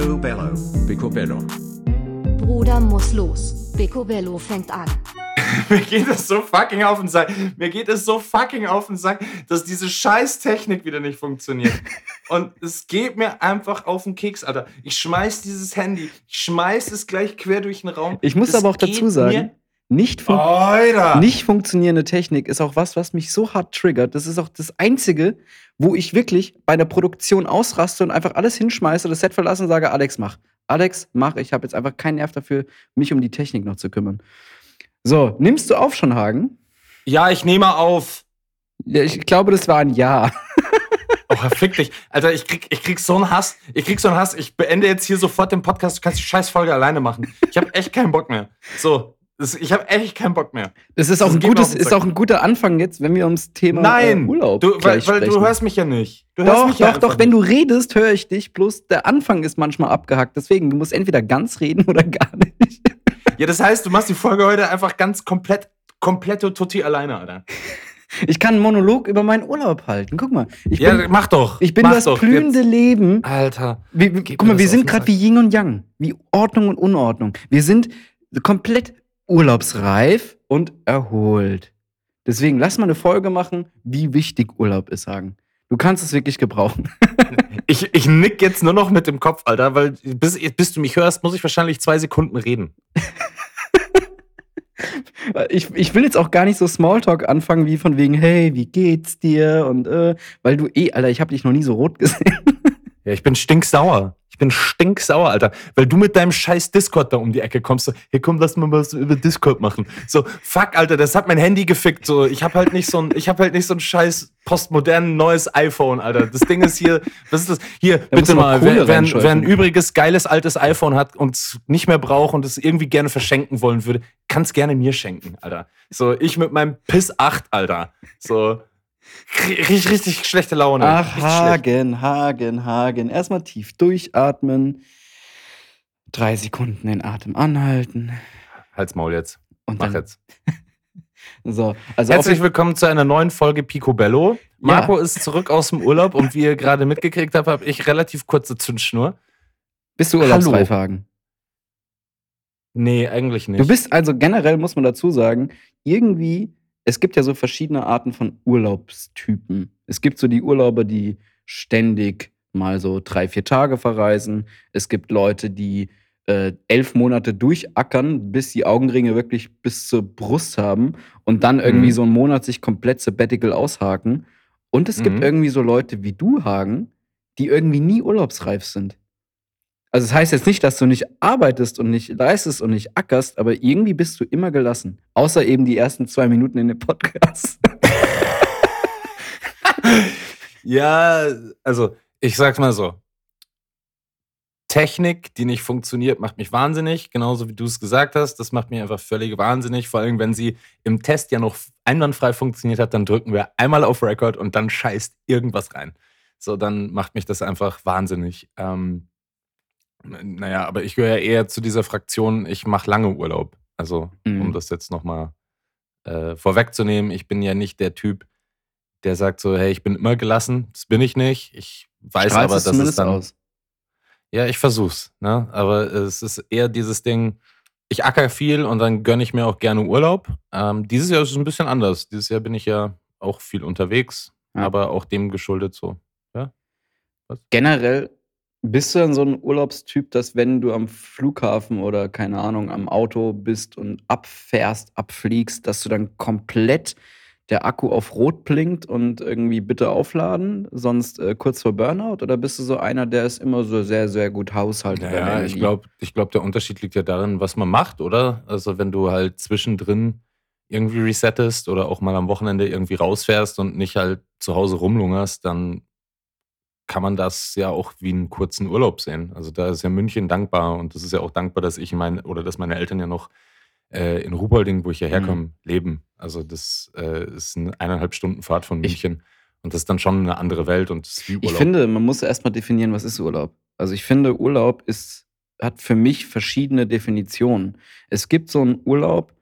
Picobello. Picobello. Bruder muss los. Picobello fängt an. Mir geht es so fucking auf den Sack. Mir geht es so fucking auf den Sack, dass diese scheiß Technik wieder nicht funktioniert. Und es geht mir einfach auf den Keks, Alter. Ich schmeiß dieses Handy, ich schmeiß es gleich quer durch den Raum. Ich muss Das aber auch dazu sagen, mir- nicht, fun Alter! nicht funktionierende Technik ist auch was, was mich so hart triggert. Das ist auch das Einzige, wo ich wirklich bei einer Produktion ausraste und einfach alles hinschmeiße, das Set verlasse und sage, Alex, mach. Alex, mach. Ich habe jetzt einfach keinen Nerv dafür, mich um die Technik noch zu kümmern. So, nimmst du auf schon, Hagen? Ja, ich nehme auf. Ja, ich glaube, das war ein Ja. Oh, fick dich. Alter, ich krieg, ich krieg so einen Hass. Ich krieg so einen Hass. Ich beende jetzt hier sofort den Podcast. Du kannst die Scheißfolge alleine machen. Ich habe echt keinen Bock mehr. So, das, ich habe echt keinen Bock mehr. Das ist auch, Das ein gutes, ist auch ein guter Anfang jetzt, wenn wir ums Thema Nein, äh, Urlaub du, weil, weil du hörst mich ja nicht. Du hörst Doch, mich ja doch, doch, wenn du redest, höre ich dich. Bloß der Anfang ist manchmal abgehackt. Deswegen, du musst entweder ganz reden oder gar nicht. Ja, das heißt, du machst die Folge heute einfach ganz komplett, komplett Tutti alleine, Alter. Ich kann einen Monolog über meinen Urlaub halten. Guck mal. Ich Ja, bin, mach doch. ich bin mach das doch. blühende Jetzt- Leben. Alter. Wir, guck mal, wir sind gerade wie Yin und Yang. Wie Ordnung und Unordnung. Wir sind komplett urlaubsreif und erholt. Deswegen lass mal eine Folge machen, wie wichtig Urlaub ist, sagen. Du kannst es wirklich gebrauchen. Ich, ich nick jetzt nur noch mit dem Kopf, Alter, weil bis, bis du mich hörst, muss ich wahrscheinlich zwei Sekunden reden. Ich, ich will jetzt auch gar nicht so Smalltalk anfangen, wie von wegen, hey, wie geht's dir? Und äh, weil du eh, Alter, ich habe dich noch nie so rot gesehen. Ja, ich bin stinksauer. Ich bin stinksauer, Alter. Weil du mit deinem scheiß Discord da um die Ecke kommst. So, hey, komm, lass mal was über Discord machen. So, fuck, Alter, das hat mein Handy gefickt. So, ich hab halt nicht so ein, ich hab halt nicht so ein scheiß postmodernen neues iPhone, Alter. Das Ding ist hier, was ist das? Hier, musst bitte mal, wer, wer, wer ein übriges geiles altes iPhone hat und es nicht mehr braucht und es irgendwie gerne verschenken wollen würde, kann es gerne mir schenken, Alter. So, ich mit meinem Piss 8, Alter. So, richtig, richtig schlechte Laune. Ach, Richtig schlecht. Hagen, Hagen, Hagen. Erstmal tief durchatmen. Drei Sekunden den Atem anhalten. Halt's Maul jetzt. Und Mach jetzt. So, also Herzlich willkommen zu einer neuen Folge Picobello. Marco ist zurück aus dem Urlaub und wie ihr gerade mitgekriegt habt, habe ich relativ kurze Zündschnur. bist du urlaubsreif, Hagen? Nee, eigentlich nicht. Du bist also generell, muss man dazu sagen, irgendwie, es gibt ja so verschiedene Arten von Urlaubstypen. Es gibt so die Urlauber, die ständig mal so drei, vier Tage verreisen. Es gibt Leute, die äh, elf Monate durchackern, bis die Augenringe wirklich bis zur Brust haben und dann irgendwie Mhm. so einen Monat sich komplett Sabbatical aushaken. Und es gibt Mhm. irgendwie so Leute wie du, Hagen, die irgendwie nie urlaubsreif sind. Also das heißt jetzt nicht, dass du nicht arbeitest und nicht leistest und nicht ackerst, aber irgendwie bist du immer gelassen. Außer eben die ersten zwei Minuten in dem Podcast. ja, also ich sag's mal so. Technik, die nicht funktioniert, macht mich wahnsinnig, genauso wie du es gesagt hast. Das macht mich einfach völlig wahnsinnig. Vor allem, wenn sie im Test ja noch einwandfrei funktioniert hat, dann drücken wir einmal auf Record und dann scheißt irgendwas rein. So, dann macht mich das einfach wahnsinnig. Ähm, naja, aber ich gehöre eher zu dieser Fraktion, ich mache lange Urlaub. Also, Mhm. um das jetzt nochmal äh, vorwegzunehmen, ich bin ja nicht der Typ, der sagt so, hey, ich bin immer gelassen. Das bin ich nicht. Ich weiß Strahlst aber, es dass es zumindest dann. aus. Ja, ich versuch's. Ne? Aber es ist eher dieses Ding, ich acker viel und dann gönne ich mir auch gerne Urlaub. Ähm, dieses Jahr ist es ein bisschen anders. Dieses Jahr bin ich ja auch viel unterwegs, Ja. aber auch dem geschuldet so. Generell bist du dann so ein Urlaubstyp, dass wenn du am Flughafen oder keine Ahnung am Auto bist und abfährst, abfliegst, dass du dann komplett der Akku auf Rot blinkt und irgendwie bitte aufladen, sonst äh, kurz vor Burnout? Oder bist du so einer, der ist immer so sehr, sehr gut haushaltet? Ja, ich Energie? glaube, ich glaub, der Unterschied liegt ja darin, was man macht, oder? Also, wenn du halt zwischendrin irgendwie resettest oder auch mal am Wochenende irgendwie rausfährst und nicht halt zu Hause rumlungerst, dann kann man das ja auch wie einen kurzen Urlaub sehen. Also da ist ja München dankbar und das ist ja auch dankbar, dass ich mein oder dass meine Eltern ja noch äh, in Ruhpolding, wo ich ja herkomme, leben. Also das äh, ist eine eineinhalb Stunden Fahrt von Ich- München und das ist dann schon eine andere Welt und ist wie Urlaub. Ich finde, man muss erstmal definieren, was ist Urlaub. Also ich finde, Urlaub ist, hat für mich verschiedene Definitionen. Es gibt so einen Urlaub,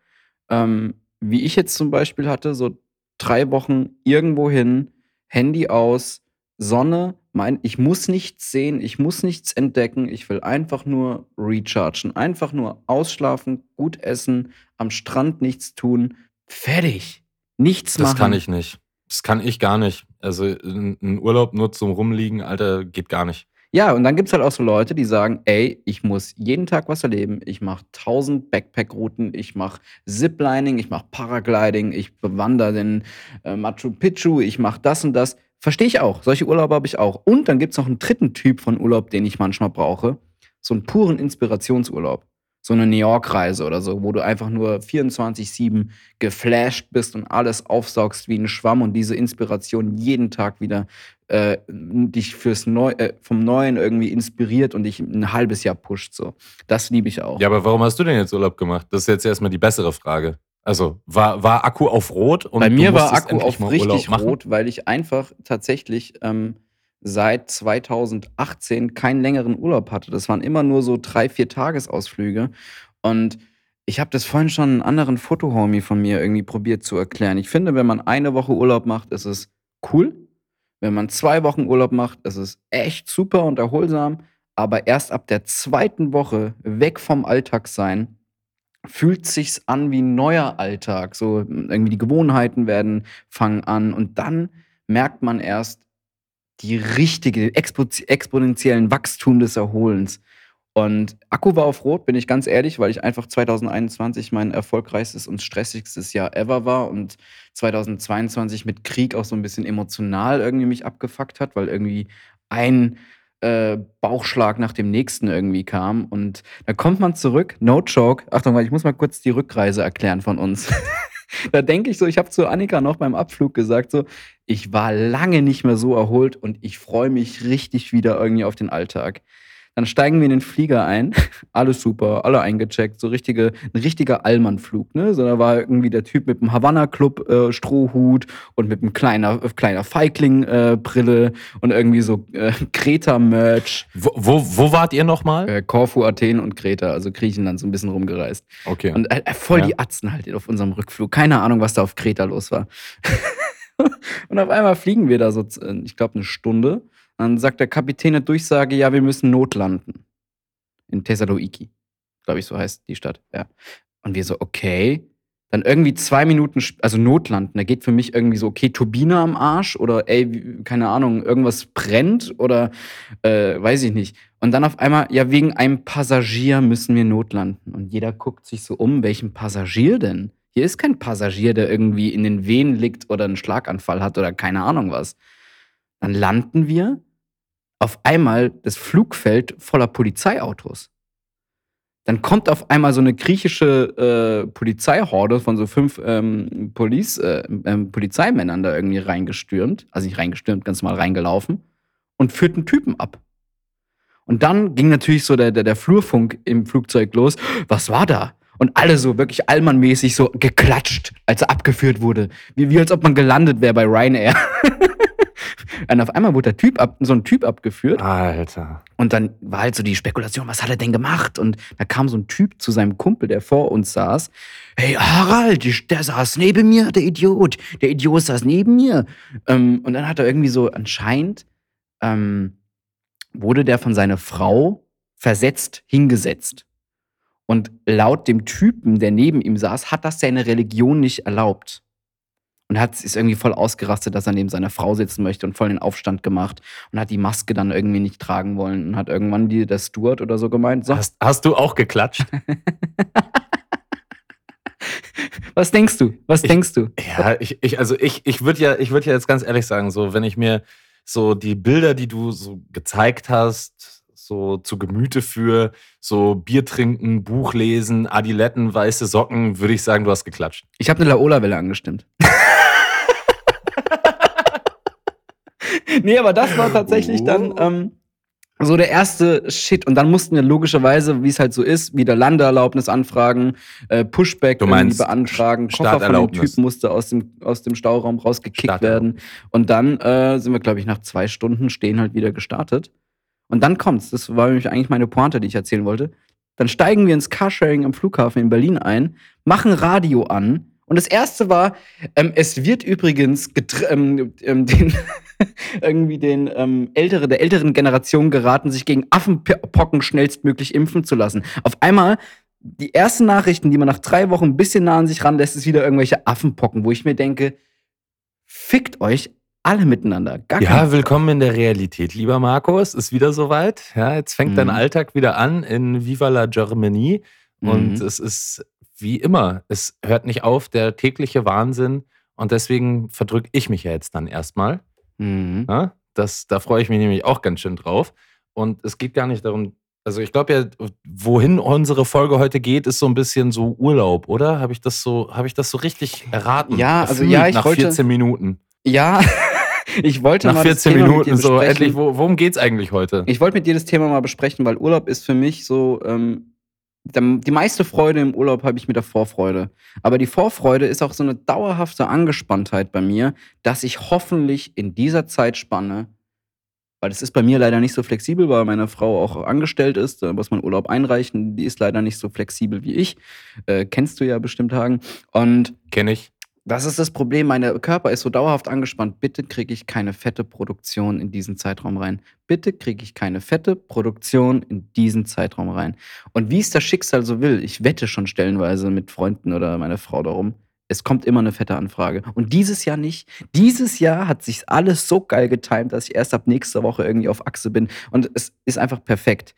ähm, wie ich jetzt zum Beispiel hatte, so drei Wochen irgendwo hin, Handy aus, Sonne, Mein, ich muss nichts sehen, ich muss nichts entdecken, ich will einfach nur rechargen, einfach nur ausschlafen, gut essen, am Strand nichts tun, fertig. Nichts Das machen. kann ich nicht. Das kann ich gar nicht. Also ein Urlaub nur zum Rumliegen, Alter, geht gar nicht. Ja, und dann gibt's halt auch so Leute, die sagen, ey, ich muss jeden Tag was erleben. Ich mache 1000 Backpack-Routen, ich mache Ziplining, ich mache Paragliding, ich bewandere den äh, Machu Picchu, ich mache das und das. Verstehe ich auch. Solche Urlaube habe ich auch. Und dann gibt's noch einen dritten Typ von Urlaub, den ich manchmal brauche. So einen puren Inspirationsurlaub. So eine New York-Reise oder so, wo du einfach nur 24-7 geflasht bist und alles aufsaugst wie ein Schwamm und diese Inspiration jeden Tag wieder äh, dich fürs Neu äh, vom Neuen irgendwie inspiriert und dich ein halbes Jahr pusht. So. Das liebe ich auch. Ja, aber warum hast du denn jetzt Urlaub gemacht? Das ist jetzt erstmal die bessere Frage. Also, war, war Akku auf Rot? Und Bei du mir war Akku auf richtig rot, weil ich einfach tatsächlich ähm, seit 2018 keinen längeren Urlaub hatte. Das waren immer nur so drei, vier Tagesausflüge. Und ich habe das vorhin schon einen anderen Fotohomie von mir irgendwie probiert zu erklären. Ich finde, wenn man eine Woche Urlaub macht, ist es cool. Wenn man zwei Wochen Urlaub macht, ist es echt super und erholsam. Aber erst ab der zweiten Woche weg vom Alltag sein, fühlt sich's an wie ein neuer Alltag. So irgendwie die Gewohnheiten werden fangen an und dann merkt man erst die richtige expo exponentiellen Wachstum des Erholens. Und Akku war auf Rot, bin ich ganz ehrlich, weil ich einfach 2021 mein erfolgreichstes und stressigstes Jahr ever war und 2022 mit Krieg auch so ein bisschen emotional irgendwie mich abgefuckt hat, weil irgendwie ein äh, Bauchschlag nach dem nächsten irgendwie kam. Und da kommt man zurück, no joke. Achtung, weil ich muss mal kurz die Rückreise erklären von uns. da denke ich so, ich habe zu Annika noch beim Abflug gesagt, so, ich war lange nicht mehr so erholt und ich freue mich richtig wieder irgendwie auf den Alltag. Dann steigen wir in den Flieger ein, alles super, alle eingecheckt, so richtige, ein richtiger Allmann-Flug, ne? So, da war irgendwie der Typ mit dem Havanna-Club äh, und mit einem kleiner, äh, kleiner Feigling-Brille und irgendwie so äh, Kreta-Merch. Wo, wo, wo wart ihr nochmal? Äh, Korfu, Athen und Kreta, also Griechenland, so ein bisschen rumgereist. Okay. Und äh, voll Ja. die Atzen halt auf unserem Rückflug. Keine Ahnung, was da auf Kreta los war. und auf einmal fliegen wir da so, äh, ich glaube, eine Stunde. Dann sagt der Kapitän eine Durchsage, ja, wir müssen notlanden. In Thessaloniki. Glaube ich, so heißt die Stadt. Ja. Und wir so, okay. Dann irgendwie zwei Minuten, also notlanden. Da geht für mich irgendwie so, okay, Turbine am Arsch oder ey, keine Ahnung, irgendwas brennt oder äh, weiß ich nicht. Und dann auf einmal, ja, wegen einem Passagier müssen wir notlanden. Und jeder guckt sich so um, welchen Passagier denn? Hier ist kein Passagier, der irgendwie in den Venen liegt oder einen Schlaganfall hat oder keine Ahnung was. Dann landen wir auf einmal das Flugfeld voller Polizeiautos. Dann kommt auf einmal so eine griechische äh, Polizeihorde von so fünf ähm, Police, äh, ähm, Polizeimännern da irgendwie reingestürmt. Also nicht reingestürmt, ganz mal reingelaufen. Und führt einen Typen ab. Und dann ging natürlich so der, der, der Flurfunk im Flugzeug los. Was war da? Und alle so wirklich allmannmäßig so geklatscht, als er abgeführt wurde. Wie, wie als ob man gelandet wäre bei Ryanair. Und auf einmal wurde der Typ ab, so ein Typ abgeführt. Alter. Und dann war halt so die Spekulation, was hat er denn gemacht? Und da kam so ein Typ zu seinem Kumpel, der vor uns saß. Hey, Harald, der saß neben mir, der Idiot. Der Idiot saß neben mir. Ähm, und dann hat er irgendwie so anscheinend, ähm, wurde der von seiner Frau versetzt hingesetzt. Und laut dem Typen, der neben ihm saß, hat das seine Religion nicht erlaubt. Und hat ist irgendwie voll ausgerastet, dass er neben seiner Frau sitzen möchte und voll den Aufstand gemacht und hat die Maske dann irgendwie nicht tragen wollen und hat irgendwann die, der Steward oder so gemeint, so, Hast, hast du auch geklatscht? was denkst du? Was Ich- denkst du? Ja, ich, ich also ich, ich würde ja, ich würde ja jetzt ganz ehrlich sagen, so wenn ich mir so die Bilder, die du so gezeigt hast, so zu Gemüte für, so Bier trinken, Buch lesen, Adiletten, weiße Socken, würde ich sagen, du hast geklatscht. Ich habe eine Laola-Welle angestimmt. nee, aber das war tatsächlich dann ähm, so der erste Shit. Und dann mussten wir logischerweise, wie es halt so ist, wieder Landeerlaubnis anfragen, äh, Pushback beantragen, Koffer von dem. Typ musste aus dem, aus dem Stauraum rausgekickt werden. Und dann äh, sind wir, glaube ich, nach zwei Stunden stehen halt wieder gestartet. Und dann kommt's. Das war nämlich eigentlich meine Pointe, die ich erzählen wollte. Dann steigen wir ins Carsharing am Flughafen in Berlin ein, machen Radio an. Und das erste war, ähm, es wird übrigens ähm, ähm, den, irgendwie den ähm, ältere, der älteren Generation geraten, sich gegen Affenpocken schnellstmöglich impfen zu lassen. Auf einmal die ersten Nachrichten, die man nach drei Wochen ein bisschen nah an sich ranlässt, ist wieder irgendwelche Affenpocken, wo ich mir denke, fickt euch alle miteinander. Gar ja, willkommen in der Realität, lieber Markus. Ist wieder soweit. Ja, jetzt fängt mhm. dein Alltag wieder an in Viva la Germanie. Und mhm. es ist wie immer, es hört nicht auf, der tägliche Wahnsinn. Und deswegen verdrücke ich mich ja jetzt dann erstmal. Mhm. Ja, das, da freue ich mich nämlich auch ganz schön drauf. Und es geht gar nicht darum, also ich glaube ja, wohin unsere Folge heute geht, ist so ein bisschen so Urlaub, oder? Habe ich das so, habe ich das so richtig erraten? Ja, also ja, ich nach wollte, 14 Minuten. Ja, ich wollte nach mal 14 Minuten so endlich. Wo, worum geht's eigentlich heute? Ich wollte mit dir das Thema mal besprechen, weil Urlaub ist für mich so ähm, die meiste Freude im Urlaub habe ich mit der Vorfreude. Aber die Vorfreude ist auch so eine dauerhafte Angespanntheit bei mir, dass ich hoffentlich in dieser Zeitspanne, weil es ist bei mir leider nicht so flexibel, weil meine Frau auch angestellt ist, da muss man Urlaub einreichen, die ist leider nicht so flexibel wie ich. Äh, kennst du ja bestimmt, Hagen. Und. Kenn ich. Das ist das Problem. Mein Körper ist so dauerhaft angespannt. Bitte kriege ich keine fette Produktion in diesen Zeitraum rein. Bitte kriege ich keine fette Produktion in diesen Zeitraum rein. Und wie es das Schicksal so will, ich wette schon stellenweise mit Freunden oder meiner Frau darum, es kommt immer eine fette Anfrage. Und dieses Jahr nicht. Dieses Jahr hat sich alles so geil getimt, dass ich erst ab nächster Woche irgendwie auf Achse bin. Und es ist einfach perfekt.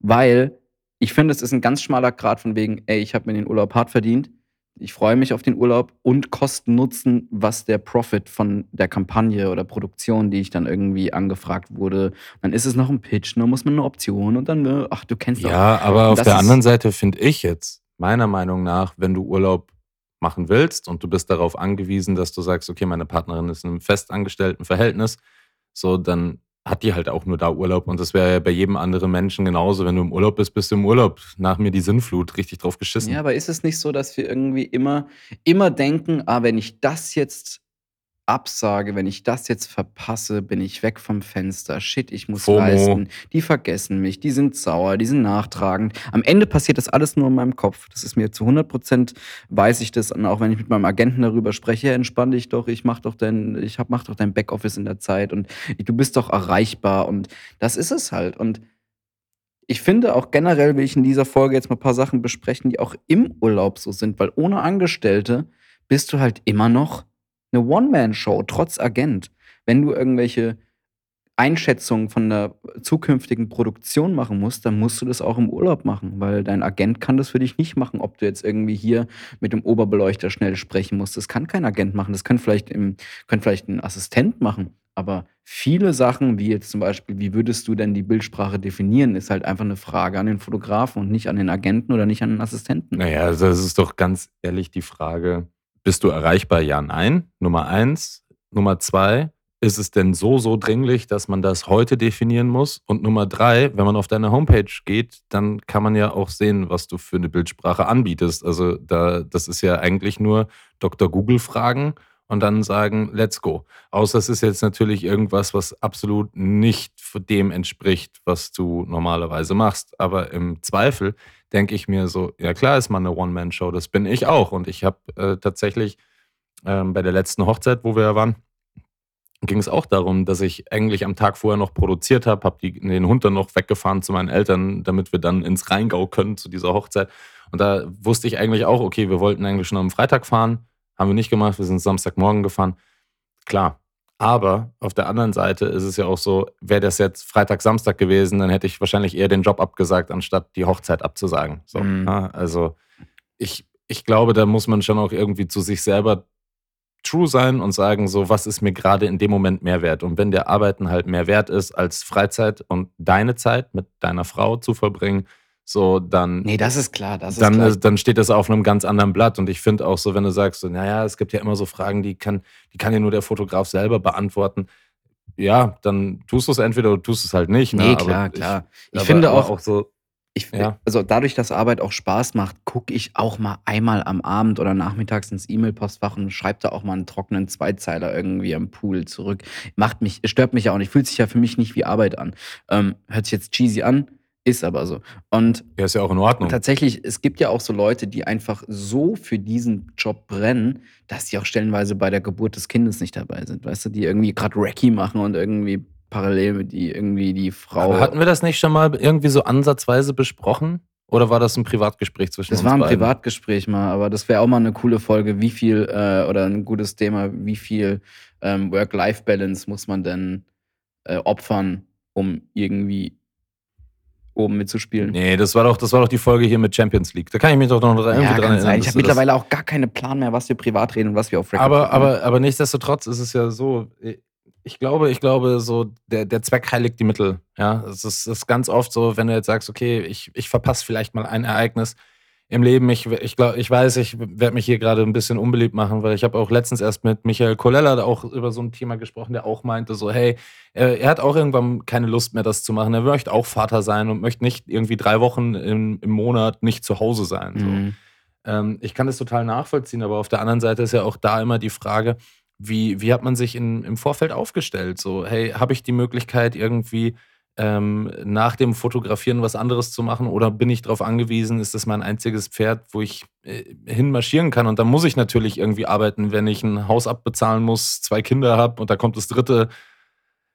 Weil ich finde, es ist ein ganz schmaler Grad von wegen, ey, ich habe mir den Urlaub hart verdient ich freue mich auf den Urlaub und Kosten Nutzen, was der Profit von der Kampagne oder Produktion, die ich dann irgendwie angefragt wurde. Dann ist es noch ein Pitch, dann muss man eine Option und dann, äh, ach, du kennst doch. Ja, aber auf der anderen Seite finde ich jetzt, meiner Meinung nach, wenn du Urlaub machen willst und du bist darauf angewiesen, dass du sagst, okay, meine Partnerin ist in einem festangestellten Verhältnis, so, dann hat die halt auch nur da Urlaub. Und das wäre ja bei jedem anderen Menschen genauso. Wenn du im Urlaub bist, bist du im Urlaub. Nach mir die Sinnflut, richtig drauf geschissen. Ja, aber ist es nicht so, dass wir irgendwie immer, immer denken, ah, wenn ich das jetzt absage, wenn ich das jetzt verpasse, bin ich weg vom Fenster. Shit, ich muss FOMO. leisten. Die vergessen mich, die sind sauer, die sind nachtragend. Am Ende passiert das alles nur in meinem Kopf. Das ist mir zu 100 Prozent, weiß ich das. Und auch wenn ich mit meinem Agenten darüber spreche, entspann dich doch, ich mach doch dein, ich hab, mach doch dein Backoffice in der Zeit und du bist doch erreichbar. Und das ist es halt. Und ich finde auch generell will ich in dieser Folge jetzt mal ein paar Sachen besprechen, die auch im Urlaub so sind, weil ohne Angestellte bist du halt immer noch eine One-Man-Show, trotz Agent. Wenn du irgendwelche Einschätzungen von der zukünftigen Produktion machen musst, dann musst du das auch im Urlaub machen, weil dein Agent kann das für dich nicht machen, ob du jetzt irgendwie hier mit dem Oberbeleuchter schnell sprechen musst. Das kann kein Agent machen, das kann vielleicht, im, kann vielleicht ein Assistent machen. Aber viele Sachen, wie jetzt zum Beispiel, wie würdest du denn die Bildsprache definieren, ist halt einfach eine Frage an den Fotografen und nicht an den Agenten oder nicht an den Assistenten. Naja, also das ist doch ganz ehrlich die Frage, bist du erreichbar? Ja, nein. Nummer eins. Nummer zwei, ist es denn so, so dringlich, dass man das heute definieren muss? Und Nummer drei, wenn man auf deine Homepage geht, dann kann man ja auch sehen, was du für eine Bildsprache anbietest. Also da, das ist ja eigentlich nur Dr. Google fragen und dann sagen, let's go. Außer es ist jetzt natürlich irgendwas, was absolut nicht dem entspricht, was du normalerweise machst. Aber im Zweifel denke ich mir so, ja klar ist man eine One-Man-Show, das bin ich auch. Und ich habe äh, tatsächlich ähm, bei der letzten Hochzeit, wo wir waren, ging es auch darum, dass ich eigentlich am Tag vorher noch produziert habe, habe den Hund dann noch weggefahren zu meinen Eltern, damit wir dann ins Rheingau können zu dieser Hochzeit. Und da wusste ich eigentlich auch, okay, wir wollten eigentlich schon am Freitag fahren, haben wir nicht gemacht, wir sind Samstagmorgen gefahren. Klar. Aber auf der anderen Seite ist es ja auch so, wäre das jetzt Freitag, Samstag gewesen, dann hätte ich wahrscheinlich eher den Job abgesagt, anstatt die Hochzeit abzusagen. So, mhm. ja, also ich, ich glaube, da muss man schon auch irgendwie zu sich selber true sein und sagen, so, was ist mir gerade in dem Moment mehr wert? Und wenn der Arbeiten halt mehr wert ist als Freizeit und deine Zeit mit deiner Frau zu verbringen, so dann. Nee, das ist klar. Das ist dann, klar. dann steht das auf einem ganz anderen Blatt. Und ich finde auch so, wenn du sagst, so, naja, es gibt ja immer so Fragen, die kann, die kann ja nur der Fotograf selber beantworten. Ja, dann tust du es entweder oder tust es halt nicht. Ne? Nee, klar, klar. Ich, ich finde auch, auch so. Ich, ja. Also dadurch, dass Arbeit auch Spaß macht, gucke ich auch mal einmal am Abend oder nachmittags ins E-Mail-Postfach und schreibe da auch mal einen trockenen Zweizeiler irgendwie am Pool zurück. Macht mich, stört mich ja auch nicht, fühlt sich ja für mich nicht wie Arbeit an. Ähm, hört sich jetzt cheesy an, Ist aber so. Und Ja, ist ja auch in Ordnung. tatsächlich, es gibt ja auch so Leute, die einfach so für diesen Job brennen, dass die auch stellenweise bei der Geburt des Kindes nicht dabei sind. Weißt du, die irgendwie gerade Recce machen und irgendwie parallel mit die irgendwie die Frau. Aber hatten wir das nicht schon mal irgendwie so ansatzweise besprochen? Oder war das ein Privatgespräch zwischen das uns war ein beiden? Privatgespräch mal, aber das wäre auch mal eine coole Folge, wie viel äh, oder ein gutes Thema, wie viel ähm, Work-Life-Balance muss man denn äh, opfern, um irgendwie oben mitzuspielen. Nee, das war doch, das war doch die Folge hier mit Champions League. Da kann ich mich doch noch irgendwie Ja, dran erinnern. Ich habe mittlerweile auch gar keinen Plan mehr, was wir privat reden und was wir auf Record Aber, aber, aber nichtsdestotrotz ist es ja so, ich glaube, ich glaube, so der, der Zweck heiligt die Mittel. Ja, es ist, ist ganz oft so, wenn du jetzt sagst, okay, ich, ich verpasse vielleicht mal ein Ereignis im Leben. Ich, ich, glaub, ich weiß, ich werde mich hier gerade ein bisschen unbeliebt machen, weil ich habe auch letztens erst mit Michael Colella auch über so ein Thema gesprochen, der auch meinte so, hey, er, hat auch irgendwann keine Lust mehr, das zu machen. Er möchte auch Vater sein und möchte nicht irgendwie drei Wochen im, im Monat nicht zu Hause sein. So. Mhm. Ähm, ich kann das total nachvollziehen, aber auf der anderen Seite ist ja auch da immer die Frage, wie, wie hat man sich in, im Vorfeld aufgestellt? So, hey, habe ich die Möglichkeit, irgendwie ähm, nach dem Fotografieren was anderes zu machen oder bin ich darauf angewiesen, ist das mein einziges Pferd, wo ich äh, hinmarschieren kann? Und dann muss ich natürlich irgendwie arbeiten, wenn ich ein Haus abbezahlen muss, zwei Kinder habe und da kommt das dritte.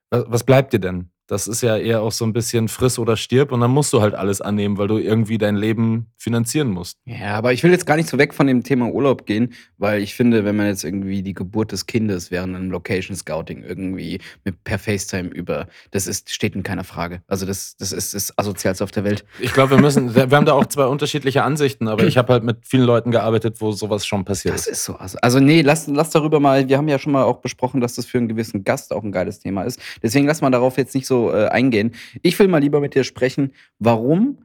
Was, was bleibt dir denn? Das ist ja eher auch so ein bisschen friss oder stirb und dann musst du halt alles annehmen, weil du irgendwie dein Leben finanzieren musst. Ja, aber ich will jetzt gar nicht so weg von dem Thema Urlaub gehen, weil ich finde, wenn man jetzt irgendwie die Geburt des Kindes während einem Location Scouting irgendwie mit per FaceTime über, das ist, steht in keiner Frage. Also das, das ist das Asozialste auf der Welt. Ich glaube, wir müssen, wir haben da auch zwei unterschiedliche Ansichten, aber ich habe halt mit vielen Leuten gearbeitet, wo sowas schon passiert Das ist. ist so. Also, also nee, lass, lass darüber mal, wir haben ja schon mal auch besprochen, dass das für einen gewissen Gast auch ein geiles Thema ist. Deswegen lass mal darauf jetzt nicht so äh, eingehen. Ich will mal lieber mit dir sprechen, warum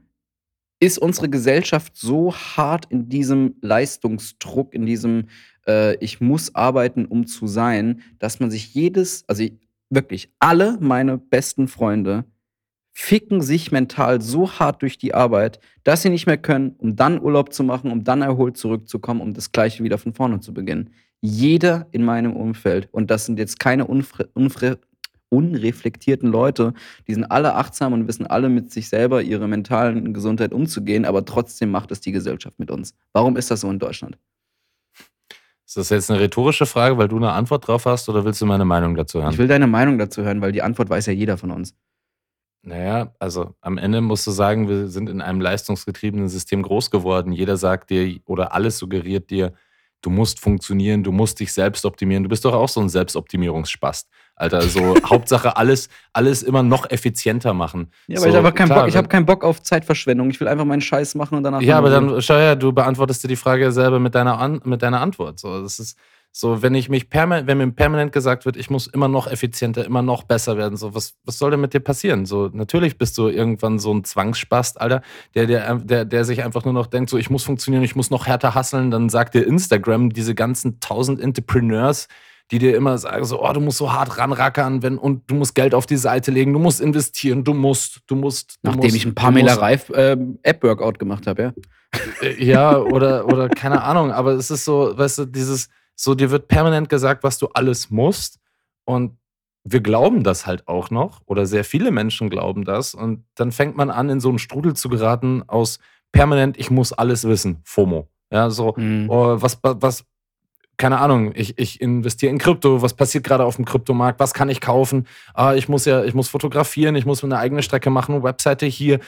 ist unsere Gesellschaft so hart in diesem Leistungsdruck, in diesem äh, ich muss arbeiten, um zu sein, dass man sich jedes, also ich, wirklich alle meine besten Freunde ficken sich mental so hart durch die Arbeit, dass sie nicht mehr können, um dann Urlaub zu machen, um dann erholt zurückzukommen, um das Gleiche wieder von vorne zu beginnen. Jeder in meinem Umfeld, und das sind jetzt keine unfre unfre unreflektierten Leute, die sind alle achtsam und wissen alle mit sich selber ihre mentalen Gesundheit umzugehen, aber trotzdem macht es die Gesellschaft mit uns. Warum ist das so in Deutschland? Ist das jetzt eine rhetorische Frage, weil du eine Antwort drauf hast, oder willst du meine Meinung dazu hören? Ich will deine Meinung dazu hören, weil die Antwort weiß ja jeder von uns. Naja, also am Ende musst du sagen, wir sind in einem leistungsgetriebenen System groß geworden. Jeder sagt dir oder alles suggeriert dir, du musst funktionieren, du musst dich selbst optimieren. Du bist doch auch so ein Selbstoptimierungsspast. Alter, so Hauptsache alles, alles immer noch effizienter machen. Ja, aber so, ich habe keinen, Bock, ich hab keinen Bock auf Zeitverschwendung. Ich will einfach meinen Scheiß machen und danach. Ja, aber dann dann, schau her, du beantwortest dir die Frage selber mit deiner, An mit deiner Antwort. So, das ist so, wenn ich mich permanent, wenn mir permanent gesagt wird, ich muss immer noch effizienter, immer noch besser werden, so, was, was soll denn mit dir passieren? So, natürlich bist du irgendwann so ein Zwangsspast, Alter, der, der, der, der sich einfach nur noch denkt, so, ich muss funktionieren, ich muss noch härter hasseln, dann sagt dir Instagram, diese ganzen tausend Entrepreneurs, die dir immer sagen, so, oh, du musst so hart ranrackern, wenn, und du musst Geld auf die Seite legen, du musst investieren, du musst, du musst. Du Nachdem musst, ich ein Pamela Reif äh, App-Workout gemacht habe, ja. äh, Ja, oder, oder keine Ahnung, aber es ist so, weißt du, dieses, so dir wird permanent gesagt, was du alles musst und wir glauben das halt auch noch oder sehr viele Menschen glauben das und dann fängt man an, in so einen Strudel zu geraten aus permanent, ich muss alles wissen, FOMO. Ja, so, Mhm. oh, was, was, keine Ahnung, ich, ich investiere in Krypto, was passiert gerade auf dem Kryptomarkt, was kann ich kaufen? Ah, ich muss ja, ich muss fotografieren, ich muss eine eigene Strecke machen, Webseite hier.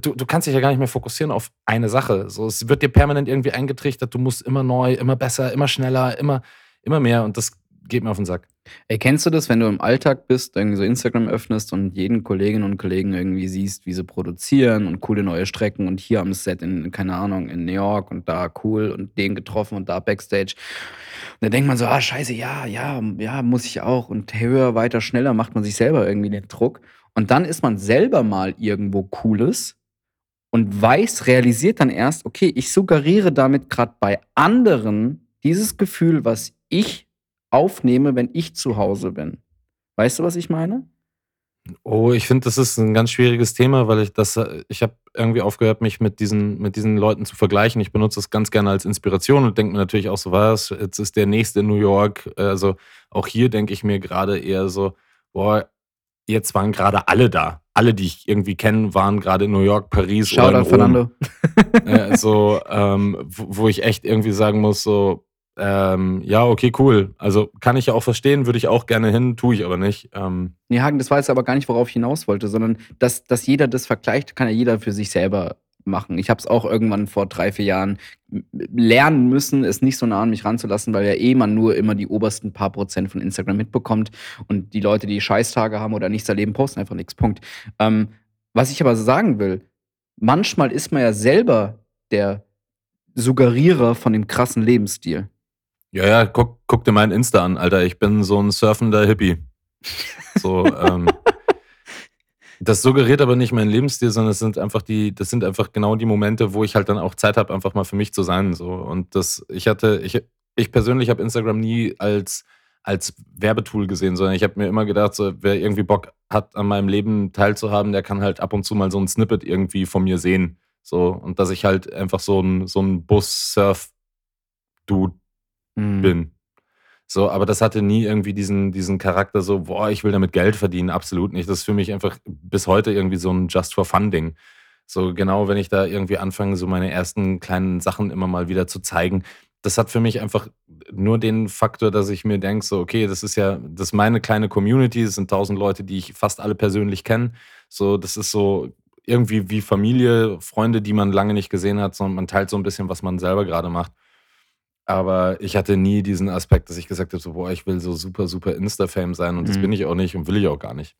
Du, du kannst dich ja gar nicht mehr fokussieren auf eine Sache. So, es wird dir permanent irgendwie eingetrichtert, du musst immer neu, immer besser, immer schneller, immer, immer mehr und das geht mir auf den Sack. Ey, kennst du das, wenn du im Alltag bist, irgendwie so Instagram öffnest und jeden Kolleginnen und Kollegen irgendwie siehst, wie sie produzieren und coole neue Strecken und hier am Set in, keine Ahnung, in New York und da cool und den getroffen und da Backstage. Und dann denkt man so, ah, scheiße, ja, ja, ja, muss ich auch. Und höher, weiter, schneller macht man sich selber irgendwie den Druck. Und dann ist man selber mal irgendwo Cooles und weiß, realisiert dann erst, okay, ich suggeriere damit gerade bei anderen dieses Gefühl, was ich aufnehme, wenn ich zu Hause bin. Weißt du, was ich meine? Oh, ich finde, das ist ein ganz schwieriges Thema, weil ich das, ich habe irgendwie aufgehört, mich mit diesen, mit diesen Leuten zu vergleichen. Ich benutze das ganz gerne als Inspiration und denke mir natürlich auch so, was, jetzt ist der nächste in New York. Also auch hier denke ich mir gerade eher so, boah, jetzt waren gerade alle da. Alle, die ich irgendwie kenne, waren gerade in New York, Paris oder Shoutout in Rom. Fernando. Äh, so, ähm, wo, wo ich echt irgendwie sagen muss, so, ähm, ja, okay, cool. Also kann ich ja auch verstehen, würde ich auch gerne hin, tue ich aber nicht. Ähm, Nee, Hagen, das war jetzt aber gar nicht, worauf ich hinaus wollte, sondern dass, dass jeder das vergleicht, kann ja jeder für sich selber machen. Ich habe es auch irgendwann vor drei, vier Jahren lernen müssen, es nicht so nah an mich ranzulassen, weil ja eh man nur immer die obersten paar Prozent von Instagram mitbekommt und die Leute, die Scheißtage haben oder nichts erleben, posten einfach nichts. Punkt. Ähm, was ich aber sagen will, manchmal ist man ja selber der Suggerierer von dem krassen Lebensstil. Ja, ja, guck, guck dir mein Insta an, Alter. Ich bin so ein surfender Hippie. So, ähm, das suggeriert aber nicht meinen Lebensstil, sondern es sind einfach die, das sind einfach genau die Momente, wo ich halt dann auch Zeit habe, einfach mal für mich zu sein. So. Und das, ich hatte, ich, ich persönlich habe Instagram nie als, als Werbetool gesehen, sondern ich habe mir immer gedacht, so, wer irgendwie Bock hat, an meinem Leben teilzuhaben, der kann halt ab und zu mal so ein Snippet irgendwie von mir sehen. So, und dass ich halt einfach so ein, so ein Bus-Surf-Dude Mhm. bin. So, aber das hatte nie irgendwie diesen, diesen Charakter, so, boah, ich will damit Geld verdienen. Absolut nicht. Das ist für mich einfach bis heute irgendwie so ein Just for Fun-Ding. So, genau, wenn ich da irgendwie anfange, so meine ersten kleinen Sachen immer mal wieder zu zeigen, das hat für mich einfach nur den Faktor, dass ich mir denke, so, okay, das ist ja, das ist meine kleine Community, es sind tausend Leute, die ich fast alle persönlich kenne. So, das ist so irgendwie wie Familie, Freunde, die man lange nicht gesehen hat, sondern man teilt so ein bisschen, was man selber gerade macht. Aber ich hatte nie diesen Aspekt, dass ich gesagt habe, so, boah, ich will so super, super Insta-Fame sein und das Mhm. bin ich auch nicht und will ich auch gar nicht.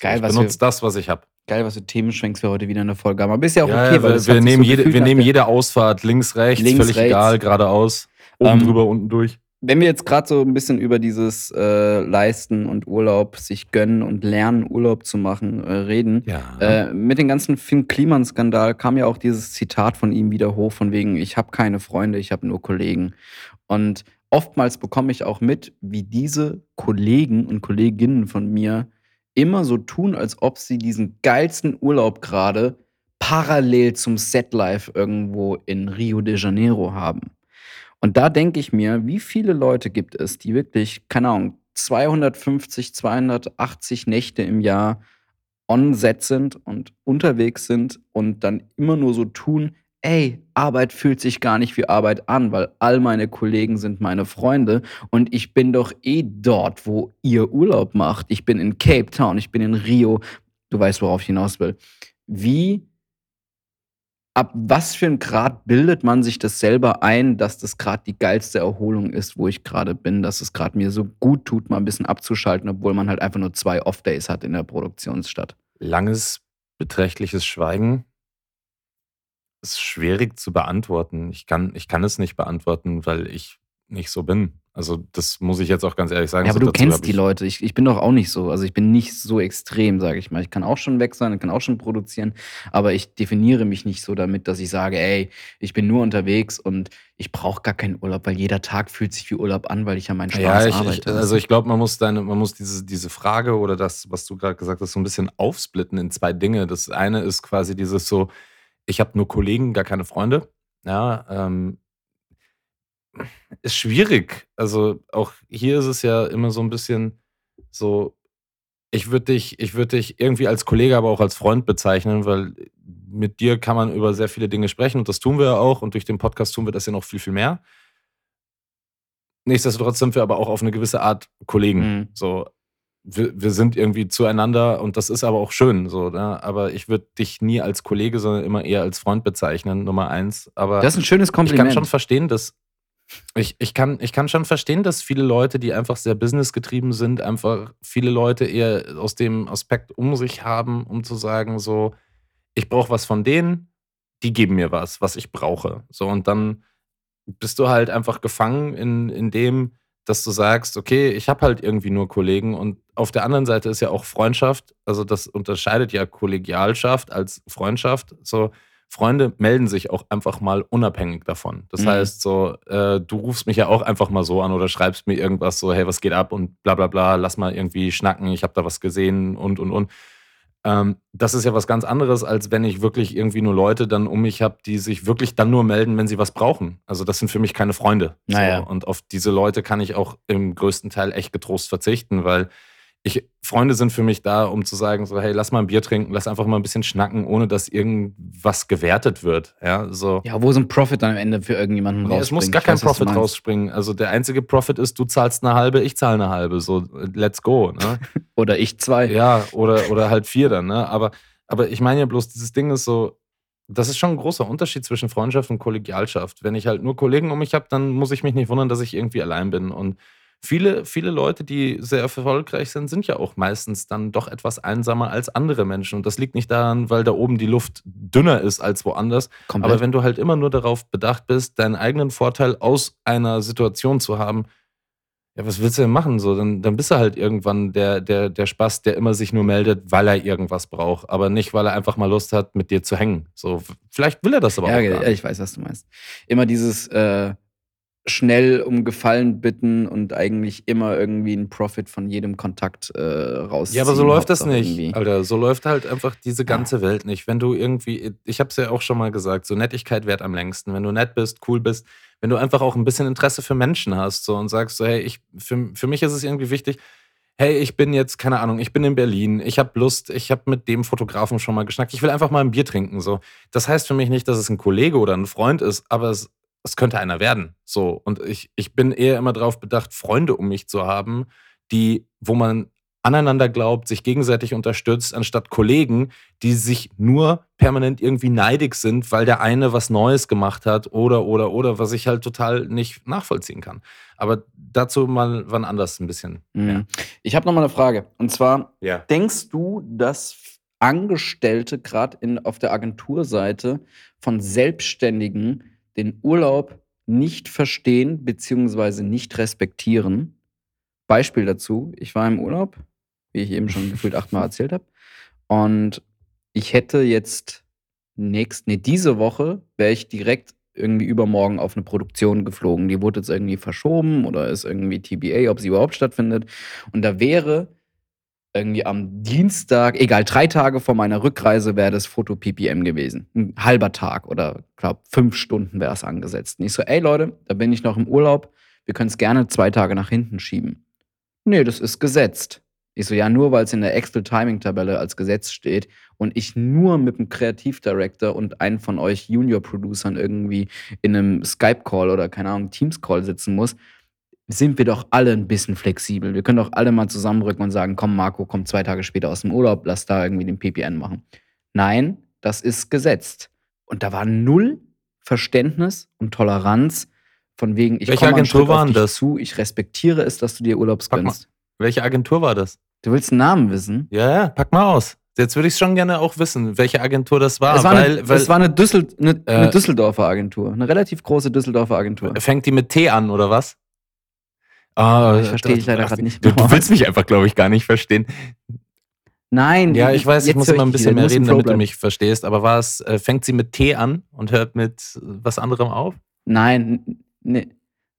Geil, ich was benutze wir- das, was ich habe. Geil, was für Themenschwenks wir heute wieder in der Folge haben. Aber ist ja auch Ja, okay, weil wir, das wir, nehmen, so jede, wir nehmen jede Ausfahrt links, rechts, Links, völlig rechts. egal, geradeaus, oben Ähm, drüber, unten durch. Wenn wir jetzt gerade so ein bisschen über dieses äh, Leisten und Urlaub, sich gönnen und lernen, Urlaub zu machen, äh, reden. Ja. Äh, mit dem ganzen Finn Kliman-Skandal kam ja auch dieses Zitat von ihm wieder hoch, von wegen, ich habe keine Freunde, ich habe nur Kollegen. Und oftmals bekomme ich auch mit, wie diese Kollegen und Kolleginnen von mir immer so tun, als ob sie diesen geilsten Urlaub gerade parallel zum Setlife irgendwo in Rio de Janeiro haben. Und da denke ich mir, wie viele Leute gibt es, die wirklich, keine Ahnung, 250, 280 Nächte im Jahr on set sind und unterwegs sind und dann immer nur so tun, ey, Arbeit fühlt sich gar nicht wie Arbeit an, weil all meine Kollegen sind meine Freunde und ich bin doch eh dort, wo ihr Urlaub macht. Ich bin in Cape Town, ich bin in Rio. Du weißt, worauf ich hinaus will. Wie ab was für ein Grad bildet man sich das selber ein, dass das gerade die geilste Erholung ist, wo ich gerade bin, dass es gerade mir so gut tut, mal ein bisschen abzuschalten, obwohl man halt einfach nur zwei Off-Days hat in der Produktionsstadt. Langes, beträchtliches Schweigen ist schwierig zu beantworten. Ich kann, ich kann es nicht beantworten, weil ich nicht so bin. Also, das muss ich jetzt auch ganz ehrlich sagen. Ja, aber du dazu kennst die Leute. Ich, ich bin doch auch nicht so. Also ich bin nicht so extrem, sage ich mal. Ich kann auch schon weg sein, ich kann auch schon produzieren, aber ich definiere mich nicht so damit, dass ich sage, ey, ich bin nur unterwegs und ich brauche gar keinen Urlaub, weil jeder Tag fühlt sich wie Urlaub an, weil ich ja meinen Spaß Ja, ich, arbeite. ich, also ich glaube, man muss deine, man muss diese, diese Frage oder das, was du gerade gesagt hast, so ein bisschen aufsplitten in zwei Dinge. Das eine ist quasi dieses so, ich habe nur Kollegen, gar keine Freunde. Ja, ähm, ist schwierig. Also auch hier ist es ja immer so ein bisschen so, ich würde dich, ich würde dich irgendwie als Kollege, aber auch als Freund bezeichnen, weil mit dir kann man über sehr viele Dinge sprechen und das tun wir ja auch und durch den Podcast tun wir das ja noch viel, viel mehr. Nichtsdestotrotz sind wir aber auch auf eine gewisse Art Kollegen. Mhm. So, wir, wir sind irgendwie zueinander und das ist aber auch schön. So, ne? Aber ich würde dich nie als Kollege, sondern immer eher als Freund bezeichnen, Nummer eins. Aber das ist ein schönes ich kann Kompliment. schon verstehen, dass ich, ich, kann, ich kann schon verstehen, dass viele Leute, die einfach sehr businessgetrieben sind, einfach viele Leute eher aus dem Aspekt um sich haben, um zu sagen, so, ich brauche was von denen, die geben mir was, was ich brauche. So, und dann bist du halt einfach gefangen in, in dem, dass du sagst, okay, ich habe halt irgendwie nur Kollegen und auf der anderen Seite ist ja auch Freundschaft, also das unterscheidet ja Kollegialschaft als Freundschaft. So, Freunde melden sich auch einfach mal unabhängig davon. Das Mhm. heißt, so, äh, du rufst mich ja auch einfach mal so an oder schreibst mir irgendwas so, hey, was geht ab und bla bla bla, lass mal irgendwie schnacken, ich habe da was gesehen und und und. Ähm, das ist ja was ganz anderes, als wenn ich wirklich irgendwie nur Leute dann um mich habe, die sich wirklich dann nur melden, wenn sie was brauchen. Also das sind für mich keine Freunde. Naja. So, und auf diese Leute kann ich auch im größten Teil echt getrost verzichten, weil ich, Freunde sind für mich da, um zu sagen, so, hey, lass mal ein Bier trinken, lass einfach mal ein bisschen schnacken, ohne dass irgendwas gewertet wird. Ja, so. Ja, wo so ein Profit dann am Ende für irgendjemanden Nee, rausspringt. es muss gar Ich kein weiß, Profit rausspringen. Also der einzige Profit ist, du zahlst eine halbe, ich zahle eine halbe. So, let's go. Ne? Oder ich zwei. Ja, oder, oder halt vier dann, ne? Aber, aber ich meine ja bloß, dieses Ding ist so, das ist schon ein großer Unterschied zwischen Freundschaft und Kollegialschaft. Wenn ich halt nur Kollegen um mich habe, dann muss ich mich nicht wundern, dass ich irgendwie allein bin. Und viele, viele Leute, die sehr erfolgreich sind, sind ja auch meistens dann doch etwas einsamer als andere Menschen. Und das liegt nicht daran, weil da oben die Luft dünner ist als woanders. Komplett. Aber wenn du halt immer nur darauf bedacht bist, deinen eigenen Vorteil aus einer Situation zu haben, ja, was willst du denn machen? So, dann, dann bist du halt irgendwann der, der, der Spaß, der immer sich nur meldet, weil er irgendwas braucht, aber nicht, weil er einfach mal Lust hat, mit dir zu hängen. So, vielleicht will er das aber ja, auch ja, ich weiß, was du meinst. Immer dieses äh, schnell um Gefallen bitten und eigentlich immer irgendwie einen Profit von jedem Kontakt äh, rausziehen. Ja, aber so läuft das nicht, irgendwie. Alter. So läuft halt einfach diese ganze Welt nicht. Wenn du irgendwie, ich hab's ja auch schon mal gesagt, so Nettigkeit währt am längsten. Wenn du nett bist, cool bist, wenn du einfach auch ein bisschen Interesse für Menschen hast so und sagst so, hey, ich, für, für mich ist es irgendwie wichtig, hey, ich bin jetzt, keine Ahnung, ich bin in Berlin, ich habe Lust, ich habe mit dem Fotografen schon mal geschnackt, ich will einfach mal ein Bier trinken. So. Das heißt für mich nicht, dass es ein Kollege oder ein Freund ist, aber es, es könnte einer werden. So. Und ich, ich bin eher immer darauf bedacht, Freunde um mich zu haben, die, wo man aneinander glaubt, sich gegenseitig unterstützt, anstatt Kollegen, die sich nur permanent irgendwie neidig sind, weil der eine was Neues gemacht hat oder, oder, oder, was ich halt total nicht nachvollziehen kann. Aber dazu mal wann anders ein bisschen. Mhm. Ich habe noch mal eine Frage. Und zwar, Ja. denkst du, dass Angestellte gerade auf der Agenturseite von Selbstständigen den Urlaub nicht verstehen bzw. nicht respektieren? Beispiel dazu, ich war im Urlaub, wie ich eben schon gefühlt achtmal erzählt habe. Und ich hätte jetzt nächst, nee, diese Woche wäre ich direkt irgendwie übermorgen auf eine Produktion geflogen. Die wurde jetzt irgendwie verschoben oder ist irgendwie TBA, ob sie überhaupt stattfindet. Und da wäre irgendwie am Dienstag, egal, drei Tage vor meiner Rückreise wäre das Foto PPM gewesen. Ein halber Tag oder, glaube fünf Stunden wäre es angesetzt. Und ich so, ey Leute, da bin ich noch im Urlaub, wir können es gerne zwei Tage nach hinten schieben. Nee, das ist gesetzt. Ich so, ja, nur weil es in der Excel-Timing-Tabelle als Gesetz steht und ich nur mit dem Kreativdirector und einem von euch Junior-Producern irgendwie in einem Skype-Call oder, keine Ahnung, Teams-Call sitzen muss, sind wir doch alle ein bisschen flexibel. Wir können doch alle mal zusammenrücken und sagen, komm, Marco, komm zwei Tage später aus dem Urlaub, lass da irgendwie den PPN machen. Nein, das ist gesetzt. Und da war null Verständnis und Toleranz von wegen, ich komme Agentur waren das? zu, ich respektiere es, dass du dir Urlaubs Pack mal. gönnst. Welche Agentur war das? Du willst einen Namen wissen? Ja, ja, pack mal aus. Jetzt würde ich schon gerne auch wissen, welche Agentur das war. es, war weil, eine, weil es war eine, Düssel, eine, Äh, eine Düsseldorfer Agentur. Eine relativ große Düsseldorfer Agentur. fängt die mit T an, oder was? Ah, Ich verstehe dich leider grad nicht. Du, du willst mich einfach, glaube ich, gar nicht verstehen. Nein, Ja, ich weiß, ich muss immer ein bisschen mehr reden, damit du mich verstehst. Aber war es, äh, fängt sie mit T an und hört mit äh, was anderem auf? Nein, nee.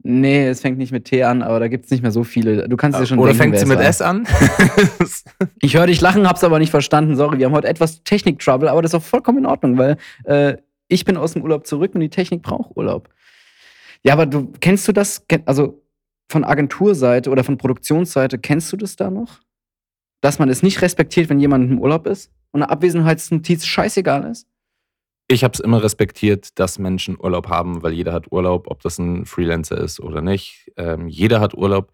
Nee, es fängt nicht mit T an, aber da gibt es nicht mehr so viele. Du kannst dir schon Oder denken, fängt sie mit. S an? Ich höre dich lachen, hab's aber nicht verstanden. Sorry, wir haben heute etwas Technik-Trouble, aber das ist auch vollkommen in Ordnung, weil äh, ich bin aus dem Urlaub zurück und die Technik braucht Urlaub. Ja, aber du kennst du das? Also von Agenturseite oder von Produktionsseite, kennst du das da noch? Dass man es nicht respektiert, wenn jemand im Urlaub ist und eine Abwesenheitsnotiz scheißegal ist? ich habe es immer respektiert, dass Menschen Urlaub haben, weil jeder hat Urlaub, ob das ein Freelancer ist oder nicht. Ähm, jeder hat Urlaub.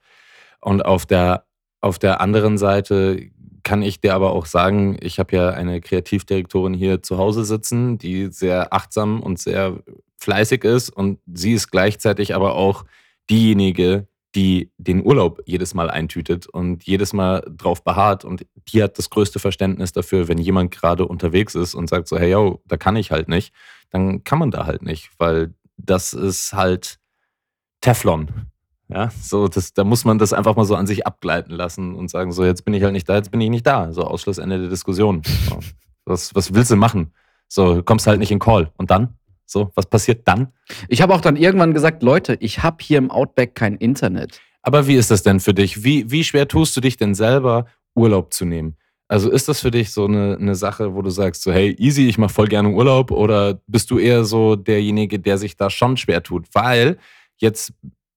Und auf der, auf der anderen Seite kann ich dir aber auch sagen, ich habe ja eine Kreativdirektorin hier zu Hause sitzen, die sehr achtsam und sehr fleißig ist. Und sie ist gleichzeitig aber auch diejenige, die den Urlaub jedes Mal eintütet und jedes Mal drauf beharrt. Und die hat das größte Verständnis dafür, wenn jemand gerade unterwegs ist und sagt so, hey, yo, da kann ich halt nicht, dann kann man da halt nicht, weil das ist halt Teflon. Ja, so, das, da muss man das einfach mal so an sich abgleiten lassen und sagen, so, jetzt bin ich halt nicht da, jetzt bin ich nicht da. So, Ausschlussende der Diskussion. So, was, was willst du machen? So, kommst halt nicht in Call. Und dann? So, was passiert dann? Ich habe auch dann irgendwann gesagt, Leute, ich habe hier im Outback kein Internet. Aber wie ist das denn für dich? Wie, wie schwer tust du dich denn selber, Urlaub zu nehmen? Also ist das für dich so eine, eine Sache, wo du sagst, so, hey, easy, ich mache voll gerne Urlaub? Oder bist du eher so derjenige, der sich da schon schwer tut? Weil jetzt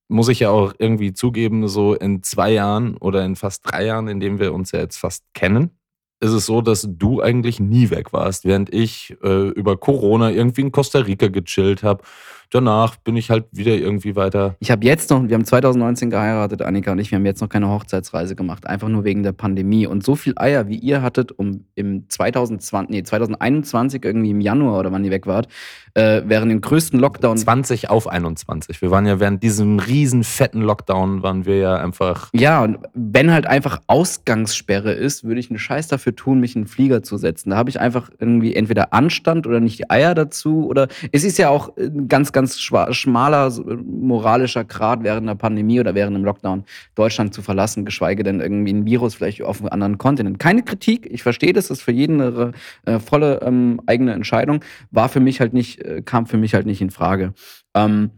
muss ich ja auch irgendwie zugeben, so in zwei Jahren oder in fast drei Jahren, in denen wir uns ja jetzt fast kennen, ist es so, dass du eigentlich nie weg warst, während ich äh, über Corona irgendwie in Costa Rica gechillt habe danach bin ich halt wieder irgendwie weiter. Ich habe jetzt noch, wir haben 2019 geheiratet, Annika und ich, wir haben jetzt noch keine Hochzeitsreise gemacht, einfach nur wegen der Pandemie. Und so viel Eier, wie ihr hattet, um im 2020, nee, 2021 irgendwie im Januar oder wann ihr weg wart, äh, während dem größten Lockdown. 20 auf 21. Wir waren ja während diesem riesen fetten Lockdown, waren wir ja einfach. Ja, und wenn halt einfach Ausgangssperre ist, würde ich einen Scheiß dafür tun, mich in einen Flieger zu setzen. Da habe ich einfach irgendwie entweder Anstand oder nicht die Eier dazu oder es ist ja auch ganz, ganz schmaler moralischer Grad während der Pandemie oder während dem Lockdown Deutschland zu verlassen, geschweige denn irgendwie ein Virus vielleicht auf einem anderen Kontinent. Keine Kritik, ich verstehe das, das ist für jeden eine äh, volle ähm, eigene Entscheidung, war für mich halt nicht, äh, kam für mich halt nicht in Frage. Ähm,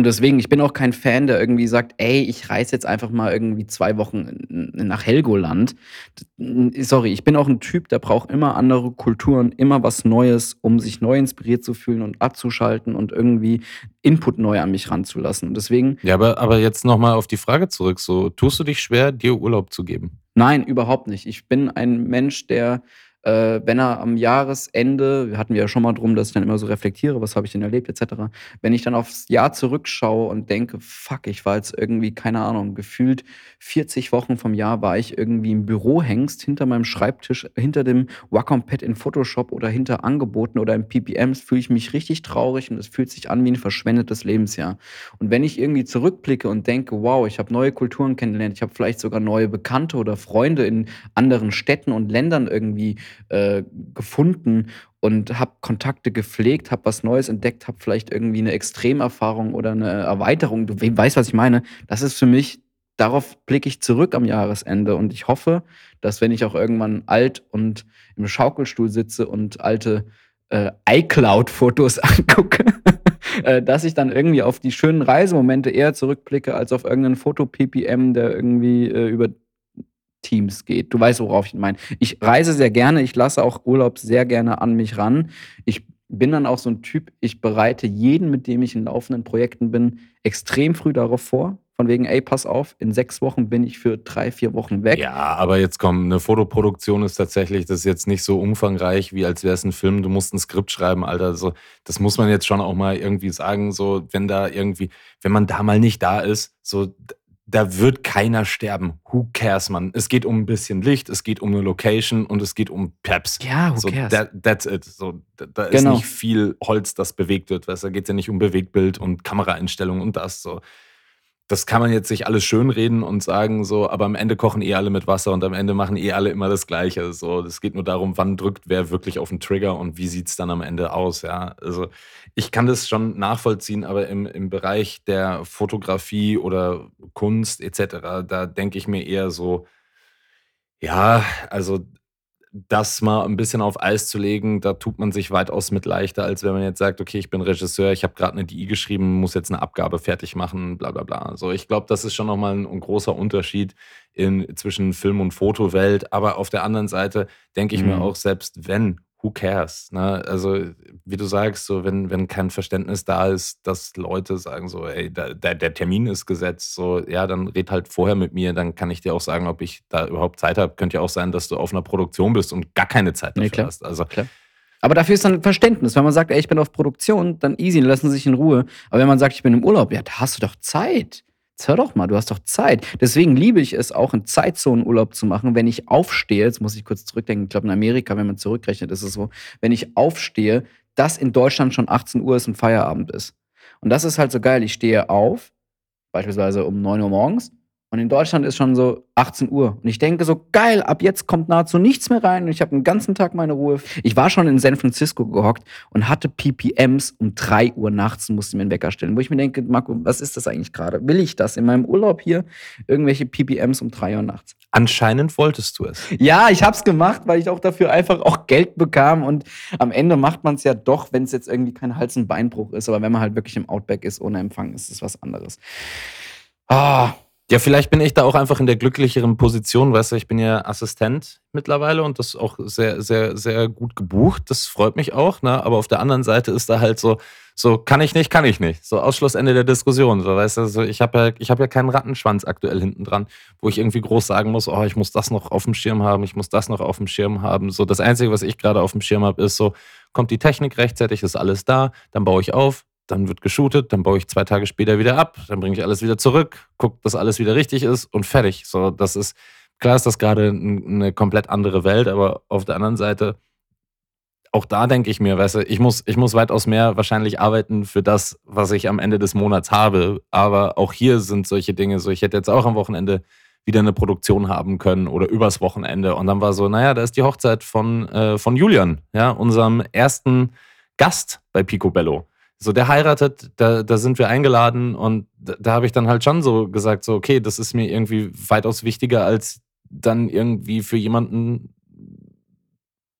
und deswegen, ich bin auch kein Fan, der irgendwie sagt, ey, ich reise jetzt einfach mal irgendwie zwei Wochen nach Helgoland. Sorry, ich bin auch ein Typ, der braucht immer andere Kulturen, immer was Neues, um sich neu inspiriert zu fühlen und abzuschalten und irgendwie Input neu an mich ranzulassen. Und deswegen. Ja, aber, aber jetzt nochmal auf die Frage zurück. So, tust du dich schwer, dir Urlaub zu geben? Nein, überhaupt nicht. Ich bin ein Mensch, der äh, wenn er am Jahresende, hatten wir ja schon mal drum, dass ich dann immer so reflektiere, was habe ich denn erlebt, etc. Wenn ich dann aufs Jahr zurückschaue und denke, fuck, ich war jetzt irgendwie, keine Ahnung, gefühlt 40 Wochen vom Jahr war ich irgendwie im Büro hängst, hinter meinem Schreibtisch, hinter dem Wacom-Pad in Photoshop oder hinter Angeboten oder im PPMs, fühle ich mich richtig traurig und es fühlt sich an wie ein verschwendetes Lebensjahr. Und wenn ich irgendwie zurückblicke und denke, wow, ich habe neue Kulturen kennengelernt, ich habe vielleicht sogar neue Bekannte oder Freunde in anderen Städten und Ländern irgendwie äh, gefunden und habe Kontakte gepflegt, habe was Neues entdeckt, habe vielleicht irgendwie eine Extremerfahrung oder eine Erweiterung. Du weißt, was ich meine. Das ist für mich, darauf blicke ich zurück am Jahresende und ich hoffe, dass wenn ich auch irgendwann alt und im Schaukelstuhl sitze und alte äh, iCloud-Fotos angucke, äh, dass ich dann irgendwie auf die schönen Reisemomente eher zurückblicke als auf irgendeinen Foto-PPM, der irgendwie äh, über Teams geht. Du weißt, worauf ich meine. Ich reise sehr gerne, ich lasse auch Urlaub sehr gerne an mich ran. Ich bin dann auch so ein Typ, ich bereite jeden, mit dem ich in laufenden Projekten bin, extrem früh darauf vor. Von wegen, ey, pass auf, in sechs Wochen bin ich für drei, vier Wochen weg. Ja, aber jetzt komm, eine Fotoproduktion ist tatsächlich, das ist jetzt nicht so umfangreich, wie als wäre es ein Film. Du musst ein Skript schreiben, Alter. So, das muss man jetzt schon auch mal irgendwie sagen. So, wenn da irgendwie, wenn man da mal nicht da ist, so, da wird keiner sterben. Who cares, man? Es geht um ein bisschen Licht, es geht um eine Location und es geht um Peps. Ja, who so, cares? That, that's it. So, da, da genau. ist nicht viel Holz, das bewegt wird. Weißt? Da geht es ja nicht um Bewegtbild und Kameraeinstellungen und das. So das kann man jetzt sich alles schönreden und sagen, so, aber am Ende kochen eh alle mit Wasser und am Ende machen eh alle immer das Gleiche. So, es geht nur darum, wann drückt wer wirklich auf den Trigger und wie sieht es dann am Ende aus, ja. Also ich kann das schon nachvollziehen, aber im, im Bereich der Fotografie oder Kunst etc., da denke ich mir eher so, ja, also das mal ein bisschen auf Eis zu legen, da tut man sich weitaus mit leichter, als wenn man jetzt sagt, okay, ich bin Regisseur, ich habe gerade eine DI geschrieben, muss jetzt eine Abgabe fertig machen, bla bla bla. So, ich glaube, das ist schon nochmal ein, ein großer Unterschied in, zwischen Film- und Fotowelt. Aber auf der anderen Seite denke ich mhm. mir auch, selbst wenn who cares? Ne? Also, wie du sagst, so, wenn, wenn kein Verständnis da ist, dass Leute sagen so, ey, da, der, der Termin ist gesetzt, so, ja, dann red halt vorher mit mir, dann kann ich dir auch sagen, ob ich da überhaupt Zeit habe. Könnte ja auch sein, dass du auf einer Produktion bist und gar keine Zeit dafür nee, klar. hast. Also, klar. Aber dafür ist dann Verständnis. Wenn man sagt, ey, ich bin auf Produktion, dann easy, lassen Sie sich in Ruhe. Aber wenn man sagt, ich bin im Urlaub, ja, da hast du doch Zeit. Jetzt hör doch mal, du hast doch Zeit. Deswegen liebe ich es auch, in Zeitzonen Urlaub zu machen. Wenn ich aufstehe, jetzt muss ich kurz zurückdenken, ich glaube in Amerika, wenn man zurückrechnet, ist es so, wenn ich aufstehe, dass in Deutschland schon 18 Uhr ist und Feierabend ist. Und das ist halt so geil. Ich stehe auf, beispielsweise um 9 Uhr morgens, und in Deutschland ist schon so 18 Uhr. Und ich denke so, geil, ab jetzt kommt nahezu nichts mehr rein. Und ich habe den ganzen Tag meine Ruhe. Ich war schon in San Francisco gehockt und hatte PPMs um 3 Uhr nachts und musste mir einen Wecker stellen. Wo ich mir denke, Marco, was ist das eigentlich gerade? Will ich das in meinem Urlaub hier? Irgendwelche PPMs um 3 Uhr nachts. Anscheinend wolltest du es. Ja, ich habe es gemacht, weil ich auch dafür einfach auch Geld bekam. Und am Ende macht man es ja doch, wenn es jetzt irgendwie kein Hals- und Beinbruch ist. Aber wenn man halt wirklich im Outback ist ohne Empfang, ist es was anderes. Ah. Ja, vielleicht bin ich da auch einfach in der glücklicheren Position, weißt du, ich bin ja Assistent mittlerweile und das auch sehr, sehr, sehr gut gebucht. Das freut mich auch, ne? Aber auf der anderen Seite ist da halt so, So, kann ich nicht, kann ich nicht. So, Ausschlussende der Diskussion. So, weißt du, so, ich habe ja, ich hab ja keinen Rattenschwanz aktuell hinten dran, wo ich irgendwie groß sagen muss, oh, ich muss das noch auf dem Schirm haben, ich muss das noch auf dem Schirm haben. So, das Einzige, was ich gerade auf dem Schirm habe, ist so, kommt die Technik rechtzeitig, ist alles da, dann baue ich auf, dann wird geshootet, dann baue ich zwei Tage später wieder ab, dann bringe ich alles wieder zurück, gucke, dass alles wieder richtig ist und fertig. So, das ist, klar ist das gerade eine komplett andere Welt, aber auf der anderen Seite, auch da denke ich mir, weißt du, ich muss, ich muss weitaus mehr wahrscheinlich arbeiten für das, was ich am Ende des Monats habe. Aber auch hier sind solche Dinge so, ich hätte jetzt auch am Wochenende wieder eine Produktion haben können oder übers Wochenende. Und dann war so, naja, da ist die Hochzeit von, äh, von Julian, ja, unserem ersten Gast bei Picobello. So, der heiratet, da, da sind wir eingeladen und da, da habe ich dann halt schon so gesagt, so, okay, das ist mir irgendwie weitaus wichtiger, als dann irgendwie für jemanden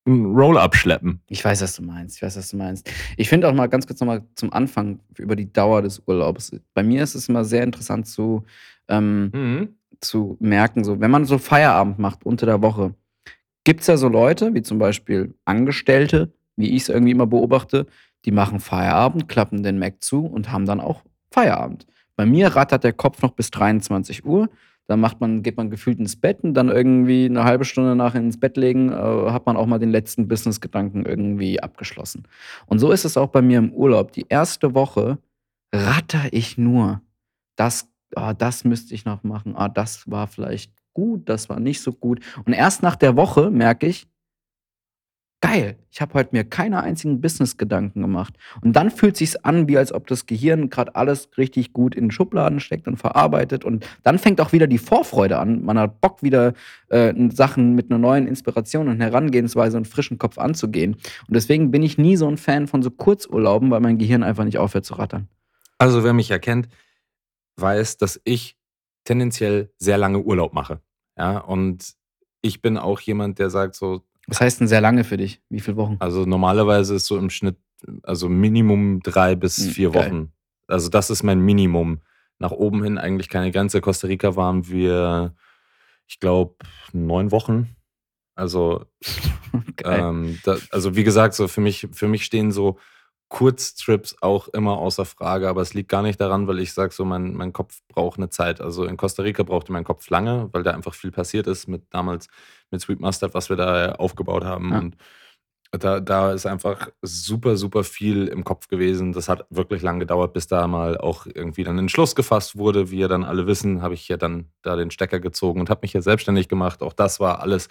ein Roll-up schleppen. Ich weiß, was du meinst. Ich weiß, was du meinst. Ich finde auch mal ganz kurz nochmal zum Anfang über die Dauer des Urlaubs. Bei mir ist es immer sehr interessant zu, ähm, mhm. zu merken, so, wenn man so Feierabend macht unter der Woche, gibt es ja so Leute, wie zum Beispiel Angestellte, wie ich es irgendwie immer beobachte, die machen Feierabend, klappen den Mac zu und haben dann auch Feierabend. Bei mir rattert der Kopf noch bis 23 Uhr. Dann macht man, geht man gefühlt ins Bett und dann irgendwie eine halbe Stunde nach ins Bett legen, äh, hat man auch mal den letzten Business-Gedanken irgendwie abgeschlossen. Und so ist es auch bei mir im Urlaub. Die erste Woche ratter ich nur. Das, oh, das müsste ich noch machen. Ah, das war vielleicht gut, das war nicht so gut. Und erst nach der Woche merke ich, geil, ich habe heute mir keine einzigen Business-Gedanken gemacht. Und dann fühlt sich an, wie als ob das Gehirn gerade alles richtig gut in den Schubladen steckt und verarbeitet. Und dann fängt auch wieder die Vorfreude an. Man hat Bock, wieder äh, Sachen mit einer neuen Inspiration und Herangehensweise und frischen Kopf anzugehen. Und deswegen bin ich nie so ein Fan von so Kurzurlauben, weil mein Gehirn einfach nicht aufhört zu rattern. Also, wer mich erkennt, weiß, dass ich tendenziell sehr lange Urlaub mache. Ja, und ich bin auch jemand, der sagt so, was heißt denn sehr lange für dich? Wie viele Wochen? Also normalerweise ist so im Schnitt, also Minimum drei bis hm, vier Wochen. Geil. Also das ist mein Minimum. Nach oben hin eigentlich keine Grenze. Costa Rica waren wir, ich glaube, neun Wochen. Also, ähm, da, also wie gesagt, so für mich, für mich stehen so Kurztrips auch immer außer Frage, aber es liegt gar nicht daran, weil ich sage, so mein, mein Kopf braucht eine Zeit. Also in Costa Rica brauchte mein Kopf lange, weil da einfach viel passiert ist mit damals mit Sweet Mustard, was wir da aufgebaut haben. Ja. Und da, da ist einfach super, super viel im Kopf gewesen. Das hat wirklich lang gedauert, bis da mal auch irgendwie dann ein Entschluss gefasst wurde. Wie ja dann alle wissen, habe ich ja dann da den Stecker gezogen und habe mich ja selbstständig gemacht. Auch das war alles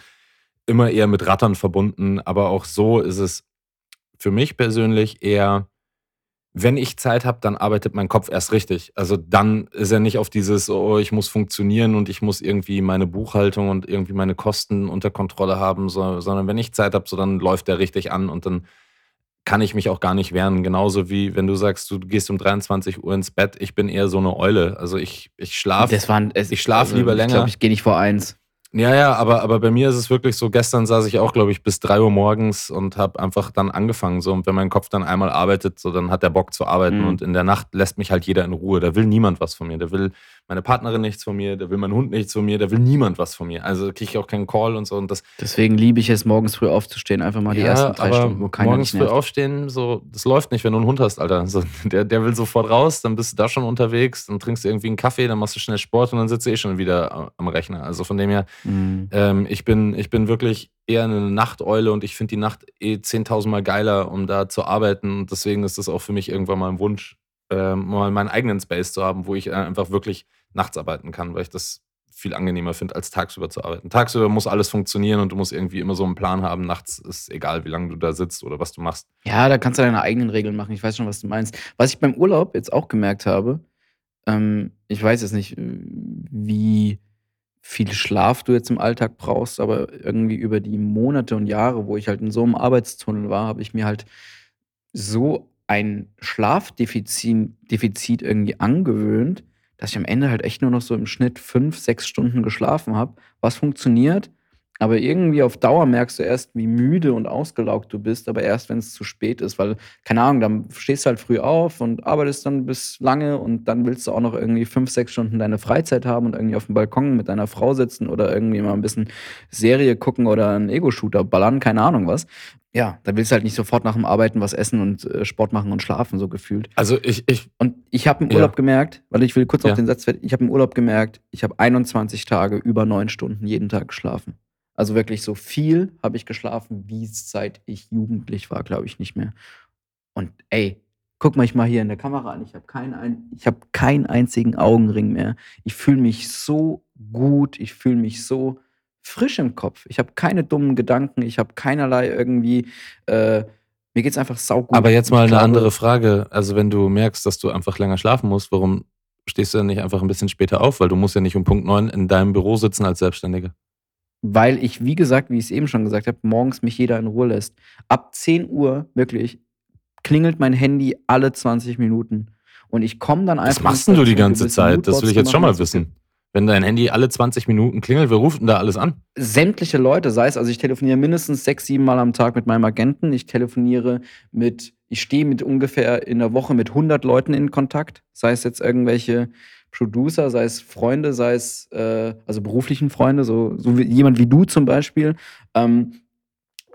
immer eher mit Rattern verbunden. Aber auch so ist es für mich persönlich eher, wenn ich Zeit habe, dann arbeitet mein Kopf erst richtig. Also dann ist er nicht auf dieses, oh, ich muss funktionieren und ich muss irgendwie meine Buchhaltung und irgendwie meine Kosten unter Kontrolle haben, so, sondern wenn ich Zeit habe, so dann läuft der richtig an und dann kann ich mich auch gar nicht wehren. Genauso wie wenn du sagst, du gehst um 23 Uhr ins Bett. Ich bin eher so eine Eule. Also ich, ich schlafe. Ich schlafe also, lieber länger. Ich glaube, ich gehe nicht vor eins. Ja, ja, aber, aber bei mir ist es wirklich so, gestern saß ich auch, glaube ich, bis drei Uhr morgens und habe einfach dann angefangen. So, und wenn mein Kopf dann einmal arbeitet, so, dann hat der Bock zu arbeiten. Mhm. Und in der Nacht lässt mich halt jeder in Ruhe. Da will niemand was von mir. Da will meine Partnerin nichts von mir, da will mein Hund nichts von mir, da will niemand was von mir. Also kriege ich auch keinen Call und so. Und das, Deswegen liebe ich es, morgens früh aufzustehen, einfach mal die ja, ersten drei Stunden, wo keiner Morgens früh aufstehen, so, das läuft nicht, wenn du einen Hund hast, Alter. So, der, der will sofort raus, dann bist du da schon unterwegs, dann trinkst du irgendwie einen Kaffee, dann machst du schnell Sport und dann sitzt du eh schon wieder am Rechner. Also von dem her, mhm. ähm, ich, bin, ich bin wirklich eher eine Nachteule und ich finde die Nacht eh 10.000 Mal geiler, um da zu arbeiten. Und deswegen ist das auch für mich irgendwann mal ein Wunsch, äh, mal meinen eigenen Space zu haben, wo ich einfach wirklich nachts arbeiten kann, weil ich das viel angenehmer finde, als tagsüber zu arbeiten. Tagsüber muss alles funktionieren und du musst irgendwie immer so einen Plan haben. Nachts ist egal, wie lange du da sitzt oder was du machst. Ja, da kannst du deine eigenen Regeln machen. Ich weiß schon, was du meinst. Was ich beim Urlaub jetzt auch gemerkt habe, ähm, ich weiß jetzt nicht, wie viel Schlaf du jetzt im Alltag brauchst, aber irgendwie über die Monate und Jahre, wo ich halt in so einem Arbeitstunnel war, habe ich mir halt so ein Schlafdefizit Defizit irgendwie angewöhnt, dass ich am Ende halt echt nur noch so im Schnitt fünf, sechs Stunden geschlafen habe, was funktioniert. Aber irgendwie auf Dauer merkst du erst, wie müde und ausgelaugt du bist, aber erst, wenn es zu spät ist, weil, keine Ahnung, dann stehst du halt früh auf und arbeitest dann bis lange und dann willst du auch noch irgendwie fünf, sechs Stunden deine Freizeit haben und irgendwie auf dem Balkon mit deiner Frau sitzen oder irgendwie mal ein bisschen Serie gucken oder einen Ego-Shooter ballern, keine Ahnung was. Ja, da willst du halt nicht sofort nach dem Arbeiten was essen und äh, Sport machen und schlafen, so gefühlt. Also ich, ich, Und ich habe im Ja. Urlaub gemerkt, weil ich will kurz Ja. auf den Satz fertig, ich habe im Urlaub gemerkt, ich habe 21 Tage über neun Stunden jeden Tag geschlafen. Also wirklich so viel habe ich geschlafen, wie seit ich jugendlich war, glaube ich, nicht mehr. Und ey, guck mal ich mal hier in der Kamera an, ich habe keinen, ein, ich habe keinen einzigen Augenring mehr. Ich fühle mich so gut, ich fühle mich so frisch im Kopf. Ich habe keine dummen Gedanken, ich habe keinerlei irgendwie, äh, mir geht's einfach saugut. aber jetzt mal eine glaube- andere Frage. Also wenn du merkst, dass du einfach länger schlafen musst, warum stehst du dann nicht einfach ein bisschen später auf? Weil du musst ja nicht um Punkt 9 in deinem Büro sitzen als Selbstständiger. Weil ich, wie gesagt, wie ich es eben schon gesagt habe, morgens mich jeder in Ruhe lässt. Ab 10 Uhr, wirklich, klingelt mein Handy alle 20 Minuten. Und ich komme dann einfach. Was machst denn du die ganze Zeit? Das will ich jetzt schon mal wissen. Wenn dein Handy alle 20 Minuten klingelt, wer ruft denn da alles an? Sämtliche Leute, sei es, also ich telefoniere mindestens sechs, sieben Mal am Tag mit meinem Agenten. Ich telefoniere mit, ich stehe mit ungefähr in der Woche mit 100 Leuten in Kontakt. Sei es jetzt irgendwelche Producer, sei es Freunde, sei es, äh, also beruflichen Freunde, so, so wie, jemand wie du zum Beispiel. Ähm,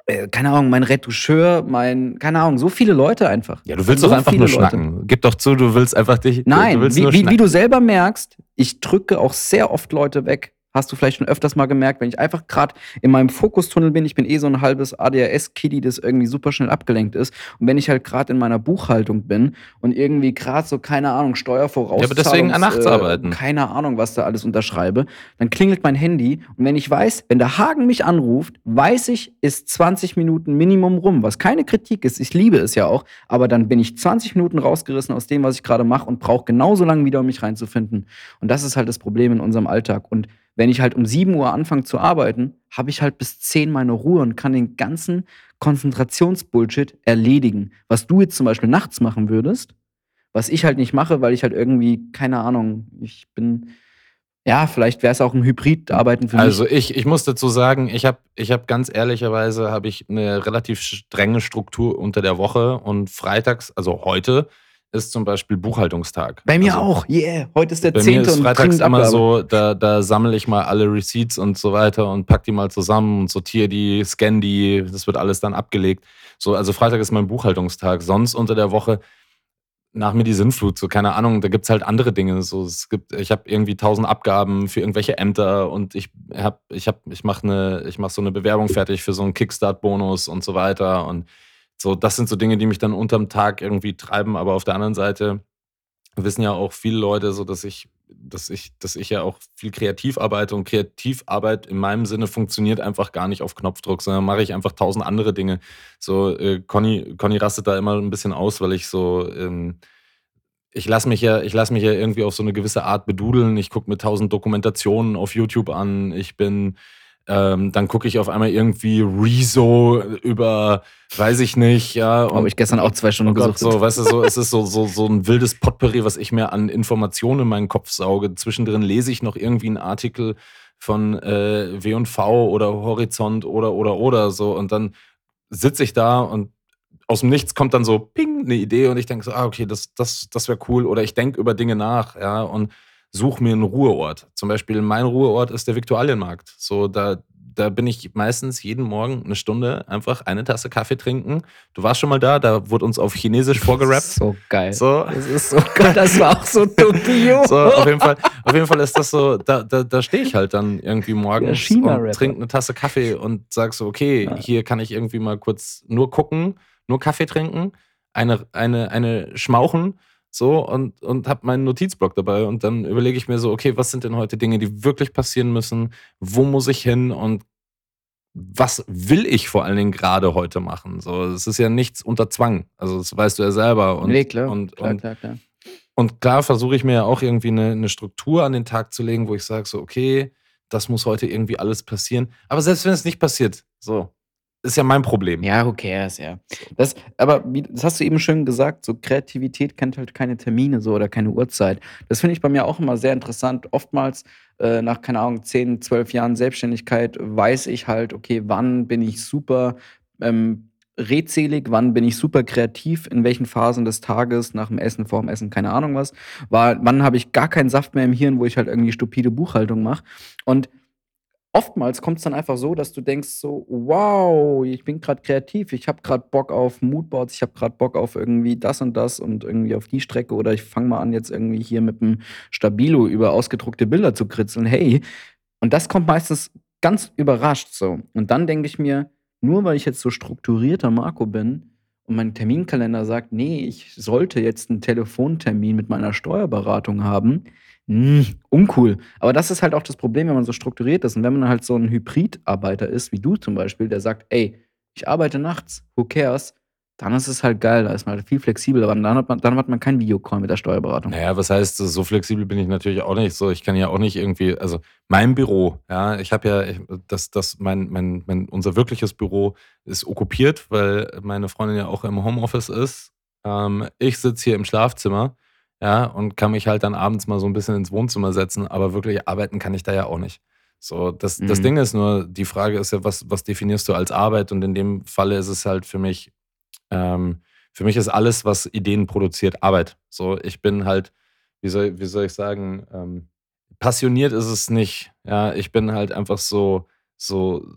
äh, keine Ahnung, mein Retoucheur, mein, keine Ahnung, so viele Leute einfach. Ja, du willst so doch einfach nur Leute. schnacken. Gib doch zu, du willst einfach dich. Nein, du willst wie, wie, wie du selber merkst, ich drücke auch sehr oft Leute weg. Hast du vielleicht schon öfters mal gemerkt, wenn ich einfach gerade in meinem Fokustunnel bin, ich bin eh so ein halbes ADHS-Kitty, das irgendwie super schnell abgelenkt ist. Und wenn ich halt gerade in meiner Buchhaltung bin und irgendwie gerade so, keine Ahnung, Steuervorauszahlung. Ja, aber deswegen nachts arbeiten. Keine Ahnung, was da alles unterschreibe. Dann klingelt mein Handy und wenn ich weiß, wenn der Hagen mich anruft, weiß ich, ist 20 Minuten Minimum rum, was keine Kritik ist. Ich liebe es ja auch, aber dann bin ich 20 Minuten rausgerissen aus dem, was ich gerade mache und brauche genauso lange wieder, um mich reinzufinden. Und das ist halt das Problem in unserem Alltag. Und wenn ich halt um 7 Uhr anfange zu arbeiten, habe ich halt bis 10 meine Ruhe und kann den ganzen Konzentrationsbullshit erledigen. Was du jetzt zum Beispiel nachts machen würdest, was ich halt nicht mache, weil ich halt irgendwie, keine Ahnung, ich bin, ja, vielleicht wäre es auch ein Hybrid-Arbeiten für Also mich. ich, ich muss dazu sagen, ich habe ich hab ganz ehrlicherweise habe ich eine relativ strenge Struktur unter der Woche und freitags, also heute, ist zum Beispiel Buchhaltungstag. Bei mir also, auch, yeah. Heute ist der Bei 10. mir ist und freitags immer Abgabe. so, da, da sammle ich mal alle Receipts und so weiter und pack die mal zusammen und sortiere die, scan die, das wird alles dann abgelegt. So, also Freitag ist mein Buchhaltungstag. Sonst unter der Woche nach mir die Sinnflut, so keine Ahnung, da gibt's halt andere Dinge. So, es gibt, ich habe irgendwie tausend Abgaben für irgendwelche Ämter und ich hab, ich hab, ich mache eine, ich mache so eine Bewerbung fertig für so einen Kickstart-Bonus und so weiter. Und so, das sind so Dinge, die mich dann unterm Tag irgendwie treiben. Aber auf der anderen Seite wissen ja auch viele Leute, so dass ich, dass ich, dass ich ja auch viel kreativ arbeite und Kreativarbeit in meinem Sinne funktioniert einfach gar nicht auf Knopfdruck, sondern mache ich einfach tausend andere Dinge. So, äh, Conny, Conny rastet da immer ein bisschen aus, weil ich so, ähm, ich lasse mich ja, ich lasse mich ja irgendwie auf so eine gewisse Art bedudeln. Ich gucke mir tausend Dokumentationen auf YouTube an. Ich bin, ähm, dann gucke ich auf einmal irgendwie Rezo über, weiß ich nicht, ja. Habe ich gestern auch zwei Stunden Oh Gott, gesucht. so, weißt du, so, es ist so, so, so ein wildes Potpourri, was ich mir an Informationen in meinen Kopf sauge. Zwischendrin lese ich noch irgendwie einen Artikel von äh, W&V oder Horizont oder, oder, oder so und dann sitze ich da und aus dem Nichts kommt dann so ping, eine Idee und ich denke so, ah, okay, das, das, das wäre cool oder ich denke über Dinge nach, ja, und suche mir einen Ruheort. Zum Beispiel mein Ruheort ist der Viktualienmarkt. So, da, da bin ich meistens jeden Morgen eine Stunde einfach eine Tasse Kaffee trinken. Du warst schon mal da, da wurde uns auf Chinesisch vorgerappt. So geil. So, Das ist so geil. Das war auch so Tokio. so auf, jeden Fall, auf jeden Fall ist das so, da, da, da stehe ich halt dann irgendwie morgens und trinke eine Tasse Kaffee und sag so, okay, hier kann ich irgendwie mal kurz nur gucken, nur Kaffee trinken, eine, eine, eine schmauchen, so und, und habe meinen Notizblock dabei und dann überlege ich mir so, okay, was sind denn heute Dinge, die wirklich passieren müssen? Wo muss ich hin und was will ich vor allen Dingen gerade heute machen? So, es ist ja nichts unter Zwang. Also, das weißt du ja selber. Und, nee, klar. und, klar, und klar, klar. und klar versuche ich mir ja auch irgendwie eine, eine Struktur an den Tag zu legen, wo ich sage so, okay, das muss heute irgendwie alles passieren. Aber selbst wenn es nicht passiert, so, ist ja mein Problem. Ja, who cares, ja. Das, aber wie, das hast du eben schön gesagt, so Kreativität kennt halt keine Termine so oder keine Uhrzeit. Das finde ich bei mir auch immer sehr interessant. Oftmals äh, nach, keine Ahnung, 10, 12 Jahren Selbstständigkeit weiß ich halt, okay, wann bin ich super ähm, redselig, wann bin ich super kreativ, in welchen Phasen des Tages, nach dem Essen, vorm Essen, keine Ahnung was. War, wann habe ich gar keinen Saft mehr im Hirn, wo ich halt irgendwie stupide Buchhaltung mache. Und oftmals kommt es dann einfach so, dass du denkst so, wow, ich bin gerade kreativ, ich habe gerade Bock auf Moodboards, ich habe gerade Bock auf irgendwie das und das und irgendwie auf die Strecke oder ich fange mal an jetzt irgendwie hier mit dem Stabilo über ausgedruckte Bilder zu kritzeln. Hey, und das kommt meistens ganz überrascht so. Und dann denke ich mir, nur weil ich jetzt so strukturierter Marco bin und mein Terminkalender sagt, nee, ich sollte jetzt einen Telefontermin mit meiner Steuerberatung haben, mh, hm, uncool. Aber das ist halt auch das Problem, wenn man so strukturiert ist und wenn man halt so ein Hybridarbeiter ist, wie du zum Beispiel, der sagt, ey, ich arbeite nachts, who cares? dann ist es halt geil, da ist man halt viel flexibler. Dann hat man, dann hat man keinen Videocall mit der Steuerberatung. Naja, was heißt, so flexibel bin ich natürlich auch nicht. So, ich kann ja auch nicht irgendwie, also mein Büro, ja, ich habe ja, das, das, mein, mein, mein, unser wirkliches Büro ist okkupiert, weil meine Freundin ja auch im Homeoffice ist. Ähm, ich sitze hier im Schlafzimmer, ja, und kann mich halt dann abends mal so ein bisschen ins Wohnzimmer setzen, aber wirklich arbeiten kann ich da ja auch nicht. So, das, mhm. das Ding ist nur, die Frage ist ja, was, was definierst du als Arbeit? Und in dem Falle ist es halt für mich ähm, für mich ist alles, was Ideen produziert, Arbeit. So, ich bin halt, wie soll, wie soll ich sagen, ähm, passioniert ist es nicht. Ja, ich bin halt einfach so, so,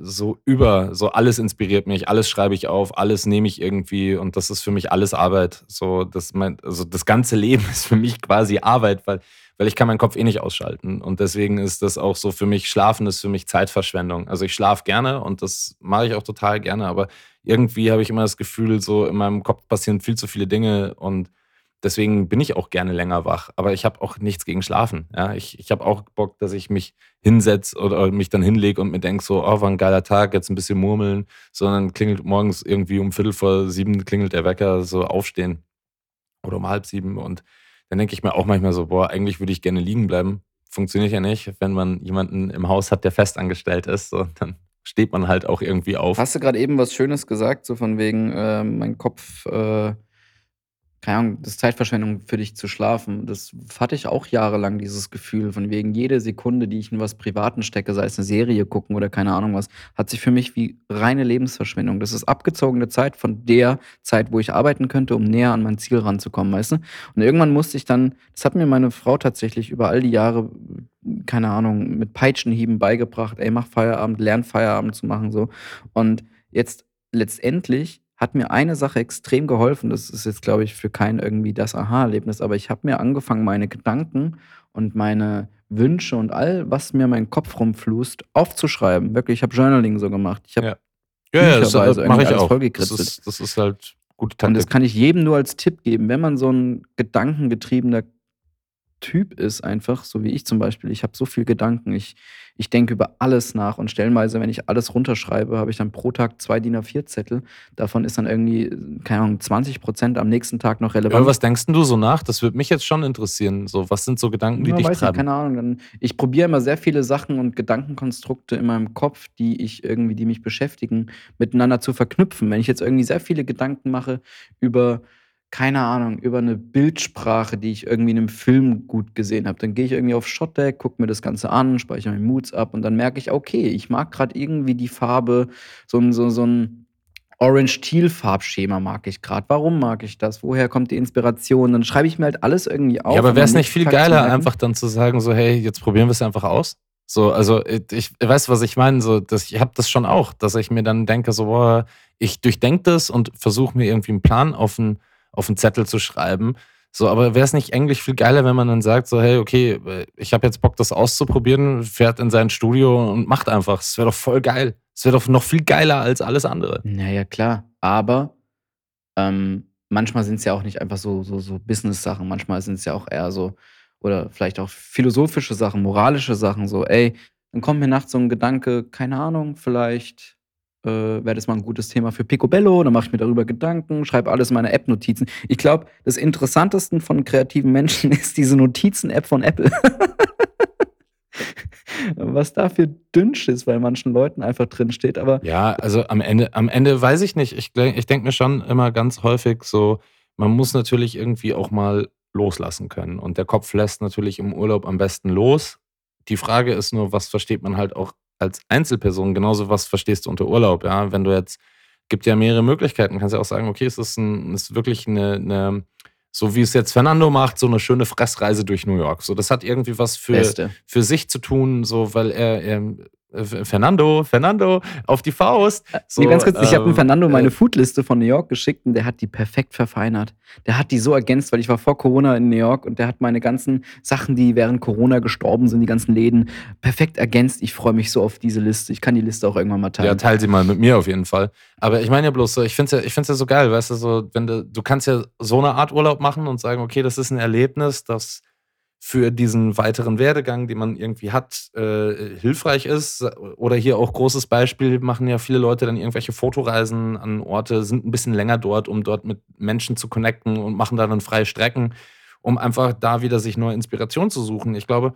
so über, so alles inspiriert mich, alles schreibe ich auf, alles nehme ich irgendwie und das ist für mich alles Arbeit. So, das mein, also das ganze Leben ist für mich quasi Arbeit, weil weil ich kann meinen Kopf eh nicht ausschalten. Und deswegen ist das auch so für mich, Schlafen ist für mich Zeitverschwendung. Also ich schlafe gerne und das mache ich auch total gerne, aber irgendwie habe ich immer das Gefühl, so in meinem Kopf passieren viel zu viele Dinge und deswegen bin ich auch gerne länger wach. Aber ich habe auch nichts gegen Schlafen. Ja, ich, ich habe auch Bock, dass ich mich hinsetze oder mich dann hinlege und mir denke so, oh, war ein geiler Tag, jetzt ein bisschen murmeln, sondern klingelt morgens irgendwie um Viertel vor sieben klingelt der Wecker, so aufstehen oder um halb sieben und dann denke ich mir auch manchmal so, boah, eigentlich würde ich gerne liegen bleiben. Funktioniert ja nicht, wenn man jemanden im Haus hat, der festangestellt ist. So, dann steht man halt auch irgendwie auf. Hast du gerade eben was Schönes gesagt, so von wegen, äh, mein Kopf äh, keine Ahnung, das ist Zeitverschwendung für dich zu schlafen. Das hatte ich auch jahrelang, dieses Gefühl, von wegen jede Sekunde, die ich in was Privaten stecke, sei es eine Serie gucken oder keine Ahnung was, hat sich für mich wie reine Lebensverschwendung. Das ist abgezogene Zeit von der Zeit, wo ich arbeiten könnte, um näher an mein Ziel ranzukommen, weißt du? Und irgendwann musste ich dann, das hat mir meine Frau tatsächlich über all die Jahre, keine Ahnung, mit Peitschenhieben beigebracht, ey, mach Feierabend, lern Feierabend zu machen, so. Und jetzt letztendlich hat mir eine Sache extrem geholfen. Das ist jetzt, glaube ich, für keinen irgendwie das Aha-Erlebnis, aber ich habe mir angefangen, meine Gedanken und meine Wünsche und all, was mir mein Kopf rumflust, aufzuschreiben. Wirklich, ich habe Journaling so gemacht. Ich habe ja. Ja, ja, das, das mache ich auch. Das ist, das ist halt gute Taktik. Und das kann ich jedem nur als Tipp geben, wenn man so ein gedankengetriebener Typ ist, einfach, so wie ich zum Beispiel. Ich habe so viel Gedanken. Ich, ich denke über alles nach und stellenweise, wenn ich alles runterschreibe, habe ich dann pro Tag zwei DIN A4-Zettel. Davon ist dann irgendwie, keine Ahnung, 20 Prozent am nächsten Tag noch relevant. Aber was denkst du so nach? Das würde mich jetzt schon interessieren. So, was sind so Gedanken, die ja, dich weiß treiben? Ich, keine Ahnung. Ich probiere immer sehr viele Sachen und Gedankenkonstrukte in meinem Kopf, die ich irgendwie, die mich beschäftigen, miteinander zu verknüpfen. Wenn ich jetzt irgendwie sehr viele Gedanken mache über keine Ahnung, über eine Bildsprache, die ich irgendwie in einem Film gut gesehen habe. Dann gehe ich irgendwie auf Shotdeck, gucke mir das Ganze an, speichere meine Moods ab und dann merke ich, okay, ich mag gerade irgendwie die Farbe, so ein, so, so ein Orange-Teal-Farbschema mag ich gerade. Warum mag ich das? Woher kommt die Inspiration? Dann schreibe ich mir halt alles irgendwie auf. Ja, aber wäre es nicht viel geiler, einfach dann zu sagen, so, hey, jetzt probieren wir es einfach aus? So, also ich, ich weiß, was ich meine. So, dass ich habe das schon auch, dass ich mir dann denke, so, boah, ich durchdenke das und versuche mir irgendwie einen Plan auf ein auf einen Zettel zu schreiben. So, aber wäre es nicht eigentlich viel geiler, wenn man dann sagt, so, hey, okay, ich habe jetzt Bock, das auszuprobieren, fährt in sein Studio und macht einfach. Es wäre doch voll geil. Es wäre doch noch viel geiler als alles andere. Naja, klar. Aber ähm, manchmal sind es ja auch nicht einfach so, so, so Business-Sachen, manchmal sind es ja auch eher so, oder vielleicht auch philosophische Sachen, moralische Sachen, so, ey, dann kommt mir nachts so ein Gedanke, keine Ahnung, vielleicht äh, wäre das mal ein gutes Thema für Picobello. Dann mache ich mir darüber Gedanken, schreibe alles in meine App-Notizen. Ich glaube, das Interessantesten von kreativen Menschen ist diese Notizen-App von Apple. Was da für Dünnschiss bei manchen Leuten einfach drin steht. Aber ja, also am Ende, am Ende weiß ich nicht. Ich, ich denke mir schon immer ganz häufig so, man muss natürlich irgendwie auch mal loslassen können. Und der Kopf lässt natürlich im Urlaub am besten los. Die Frage ist nur, was versteht man halt auch als Einzelperson genauso was verstehst du unter Urlaub. Ja, wenn du jetzt, gibt ja mehrere Möglichkeiten, kannst ja auch sagen, okay, es ist, ein, ist wirklich eine, eine, So wie es jetzt Fernando macht, so eine schöne Fressreise durch New York. So, das hat irgendwie was für, Beste. für sich zu tun, so, weil er, er Fernando, Fernando, auf die Faust. So, nee, ganz kurz, ich habe dem ähm, Fernando meine äh, Foodliste von New York geschickt und der hat die perfekt verfeinert. Der hat die so ergänzt, weil ich war vor Corona in New York und der hat meine ganzen Sachen, die während Corona gestorben sind, die ganzen Läden, perfekt ergänzt. Ich freue mich so auf diese Liste. Ich kann die Liste auch irgendwann mal teilen. Ja, teil sie mal mit mir auf jeden Fall. Aber ich meine ja bloß so, ich finde es ja, ich find's ja so geil, weißt du, so, wenn du, du kannst ja so eine Art Urlaub machen und sagen, okay, das ist ein Erlebnis, das für diesen weiteren Werdegang, den man irgendwie hat, äh, hilfreich ist. Oder hier auch großes Beispiel, machen ja viele Leute dann irgendwelche Fotoreisen an Orte, sind ein bisschen länger dort, um dort mit Menschen zu connecten und machen da dann freie Strecken, um einfach da wieder sich neue Inspiration zu suchen. Ich glaube,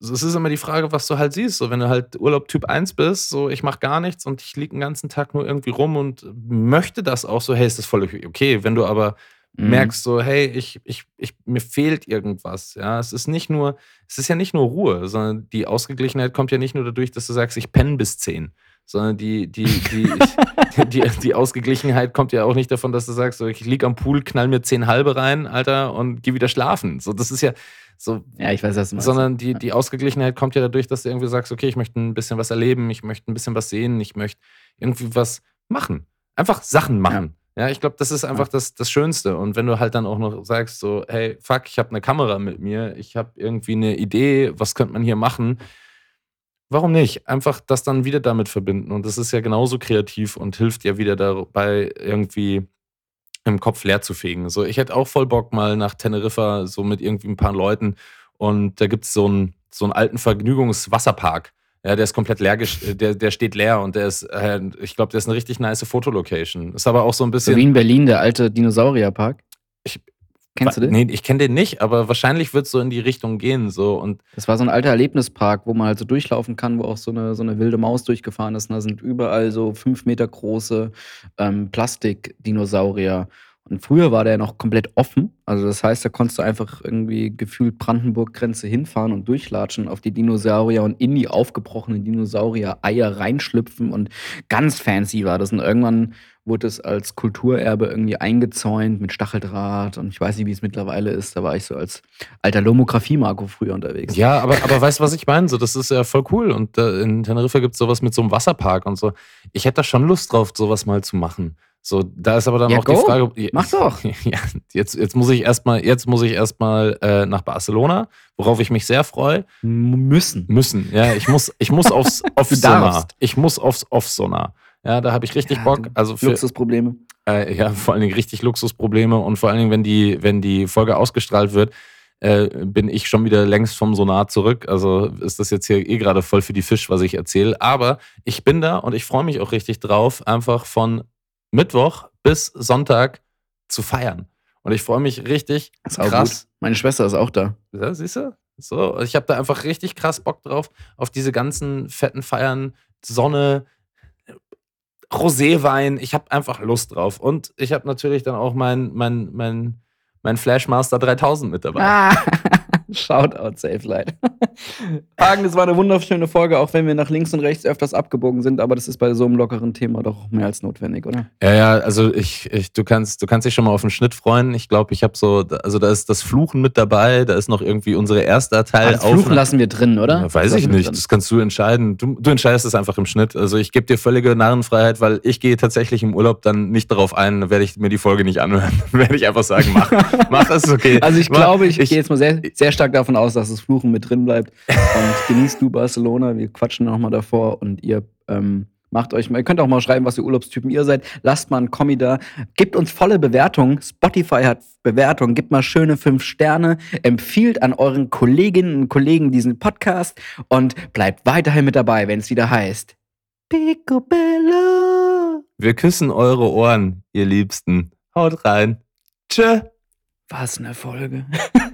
es ist immer die Frage, was du halt siehst. So, wenn du halt Urlaub Typ 1 bist, so ich mache gar nichts und ich liege den ganzen Tag nur irgendwie rum und möchte das auch so, hey, ist das voll okay. Wenn du aber Mhm. merkst so, hey, ich, ich, ich, mir fehlt irgendwas. Ja, es ist nicht nur, es ist ja nicht nur Ruhe, sondern die Ausgeglichenheit kommt ja nicht nur dadurch, dass du sagst, ich penne bis 10, sondern die, die, die, die, die Ausgeglichenheit kommt ja auch nicht davon, dass du sagst, so, ich lieg am Pool, knall mir 10 halbe rein, Alter, und geh wieder schlafen. So, das ist ja so, Ja, ich weiß, was du meinst. sondern die, die Ausgeglichenheit kommt ja dadurch, dass du irgendwie sagst, okay, ich möchte ein bisschen was erleben, ich möchte ein bisschen was sehen, ich möchte irgendwie was machen. Einfach Sachen machen. Ja, ich glaube, das ist einfach das, das Schönste. Und wenn du halt dann auch noch sagst, so, hey, fuck, ich habe eine Kamera mit mir, ich habe irgendwie eine Idee, was könnte man hier machen? Warum nicht? Einfach das dann wieder damit verbinden. Und das ist ja genauso kreativ und hilft ja wieder dabei, irgendwie im Kopf leer zu fegen. So, ich hätte auch voll Bock mal nach Teneriffa, so mit irgendwie ein paar Leuten. Und da gibt es so einen, so einen alten Vergnügungswasserpark. Ja, der ist komplett leer, gest- der, der steht leer und der ist, äh, ich glaube, der ist eine richtig nice Fotolocation. Ist aber auch so ein so bisschen. wie in Berlin, der alte Dinosaurierpark. Ich- Kennst du den? Nee, ich kenne den nicht, aber wahrscheinlich wird es so in die Richtung gehen. So. Und Das war so ein alter Erlebnispark, wo man halt so durchlaufen kann, wo auch so eine, so eine wilde Maus durchgefahren ist. Und da sind überall so fünf Meter große ähm, Plastikdinosaurier. Und früher war der noch komplett offen. Also das heißt, da konntest du einfach irgendwie gefühlt Brandenburg-Grenze hinfahren und durchlatschen auf die Dinosaurier und in die aufgebrochenen Dinosaurier-Eier reinschlüpfen. Und ganz fancy war das. Und irgendwann wurde es als Kulturerbe irgendwie eingezäunt mit Stacheldraht. Und ich weiß nicht, wie es mittlerweile ist. Da war ich so als alter Lomografie-Marco früher unterwegs. ja, aber, aber weißt du, was ich meine? So, das ist ja voll cool. Und äh, in Teneriffa gibt es sowas mit so einem Wasserpark und so. Ich hätte da schon Lust drauf, sowas mal zu machen. So, da ist aber dann Ja, auch go. die Frage. Mach doch. Ja, jetzt, jetzt muss ich erstmal, jetzt muss ich erstmal äh, nach Barcelona, worauf ich mich sehr freue. Müssen. Müssen. Ja, ich muss, ich muss aufs Du Off-Sonar. darfst. Ich muss aufs Off-Sonar. Ja, da habe ich richtig Ja, Bock. Also für, Luxusprobleme. äh, ja, vor allen Dingen richtig Luxusprobleme und vor allen Dingen, wenn die, wenn die Folge ausgestrahlt wird, äh, bin ich schon wieder längst vom Sonar zurück. Also ist das jetzt hier eh gerade voll für die Fisch, was ich erzähle. Aber ich bin da und ich freue mich auch richtig drauf, einfach von Mittwoch bis Sonntag zu feiern. Und ich freue mich richtig Ist auch krass. Meine Schwester ist auch da. Ja, siehst du? So, ich habe da einfach richtig krass Bock drauf, auf diese ganzen fetten Feiern, Sonne, Roséwein. Ich habe einfach Lust drauf. Und ich habe natürlich dann auch mein, mein, mein, mein Flashmaster 3000 mit dabei. Ah. Shoutout, Safe Light. Hagen, das war eine wunderschöne Folge, auch wenn wir nach links und rechts öfters abgebogen sind, aber das ist bei so einem lockeren Thema doch mehr als notwendig, oder? Ja, ja, also ich, ich, du kannst, du kannst dich schon mal auf den Schnitt freuen. Ich glaube, ich habe so, also da ist das Fluchen mit dabei, da ist noch irgendwie unsere erster Teil das Fluchen lassen wir drin, oder? Ja, weiß Das ich nicht. Das kannst du entscheiden. Du, du entscheidest es einfach im Schnitt. Also ich gebe dir völlige Narrenfreiheit, weil ich gehe tatsächlich im Urlaub dann nicht darauf ein, dann werde ich mir die Folge nicht anhören. Dann werde ich einfach sagen, mach, mach es okay. Also ich Mach- glaube, ich, gehe jetzt mal sehr, sehr stark davon aus, dass das Fluchen mit drin bleibt. Und genießt du Barcelona. Wir quatschen nochmal davor und ihr ähm, macht euch mal, ihr könnt auch mal schreiben, was für Urlaubstypen ihr seid. Lasst mal einen Kommi da. Gebt uns volle Bewertungen. Spotify hat Bewertungen. Gebt mal schöne fünf Sterne. Empfiehlt an euren Kolleginnen und Kollegen diesen Podcast und bleibt weiterhin mit dabei, wenn es wieder heißt. Picobello. Wir küssen eure Ohren, ihr Liebsten. Haut rein. Tschö. Was eine Folge.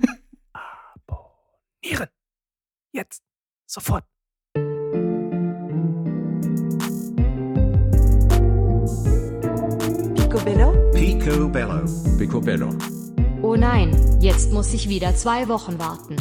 Nieren. Jetzt. Sofort. Picobello? Picobello. Picobello. Oh nein, jetzt muss ich wieder zwei Wochen warten.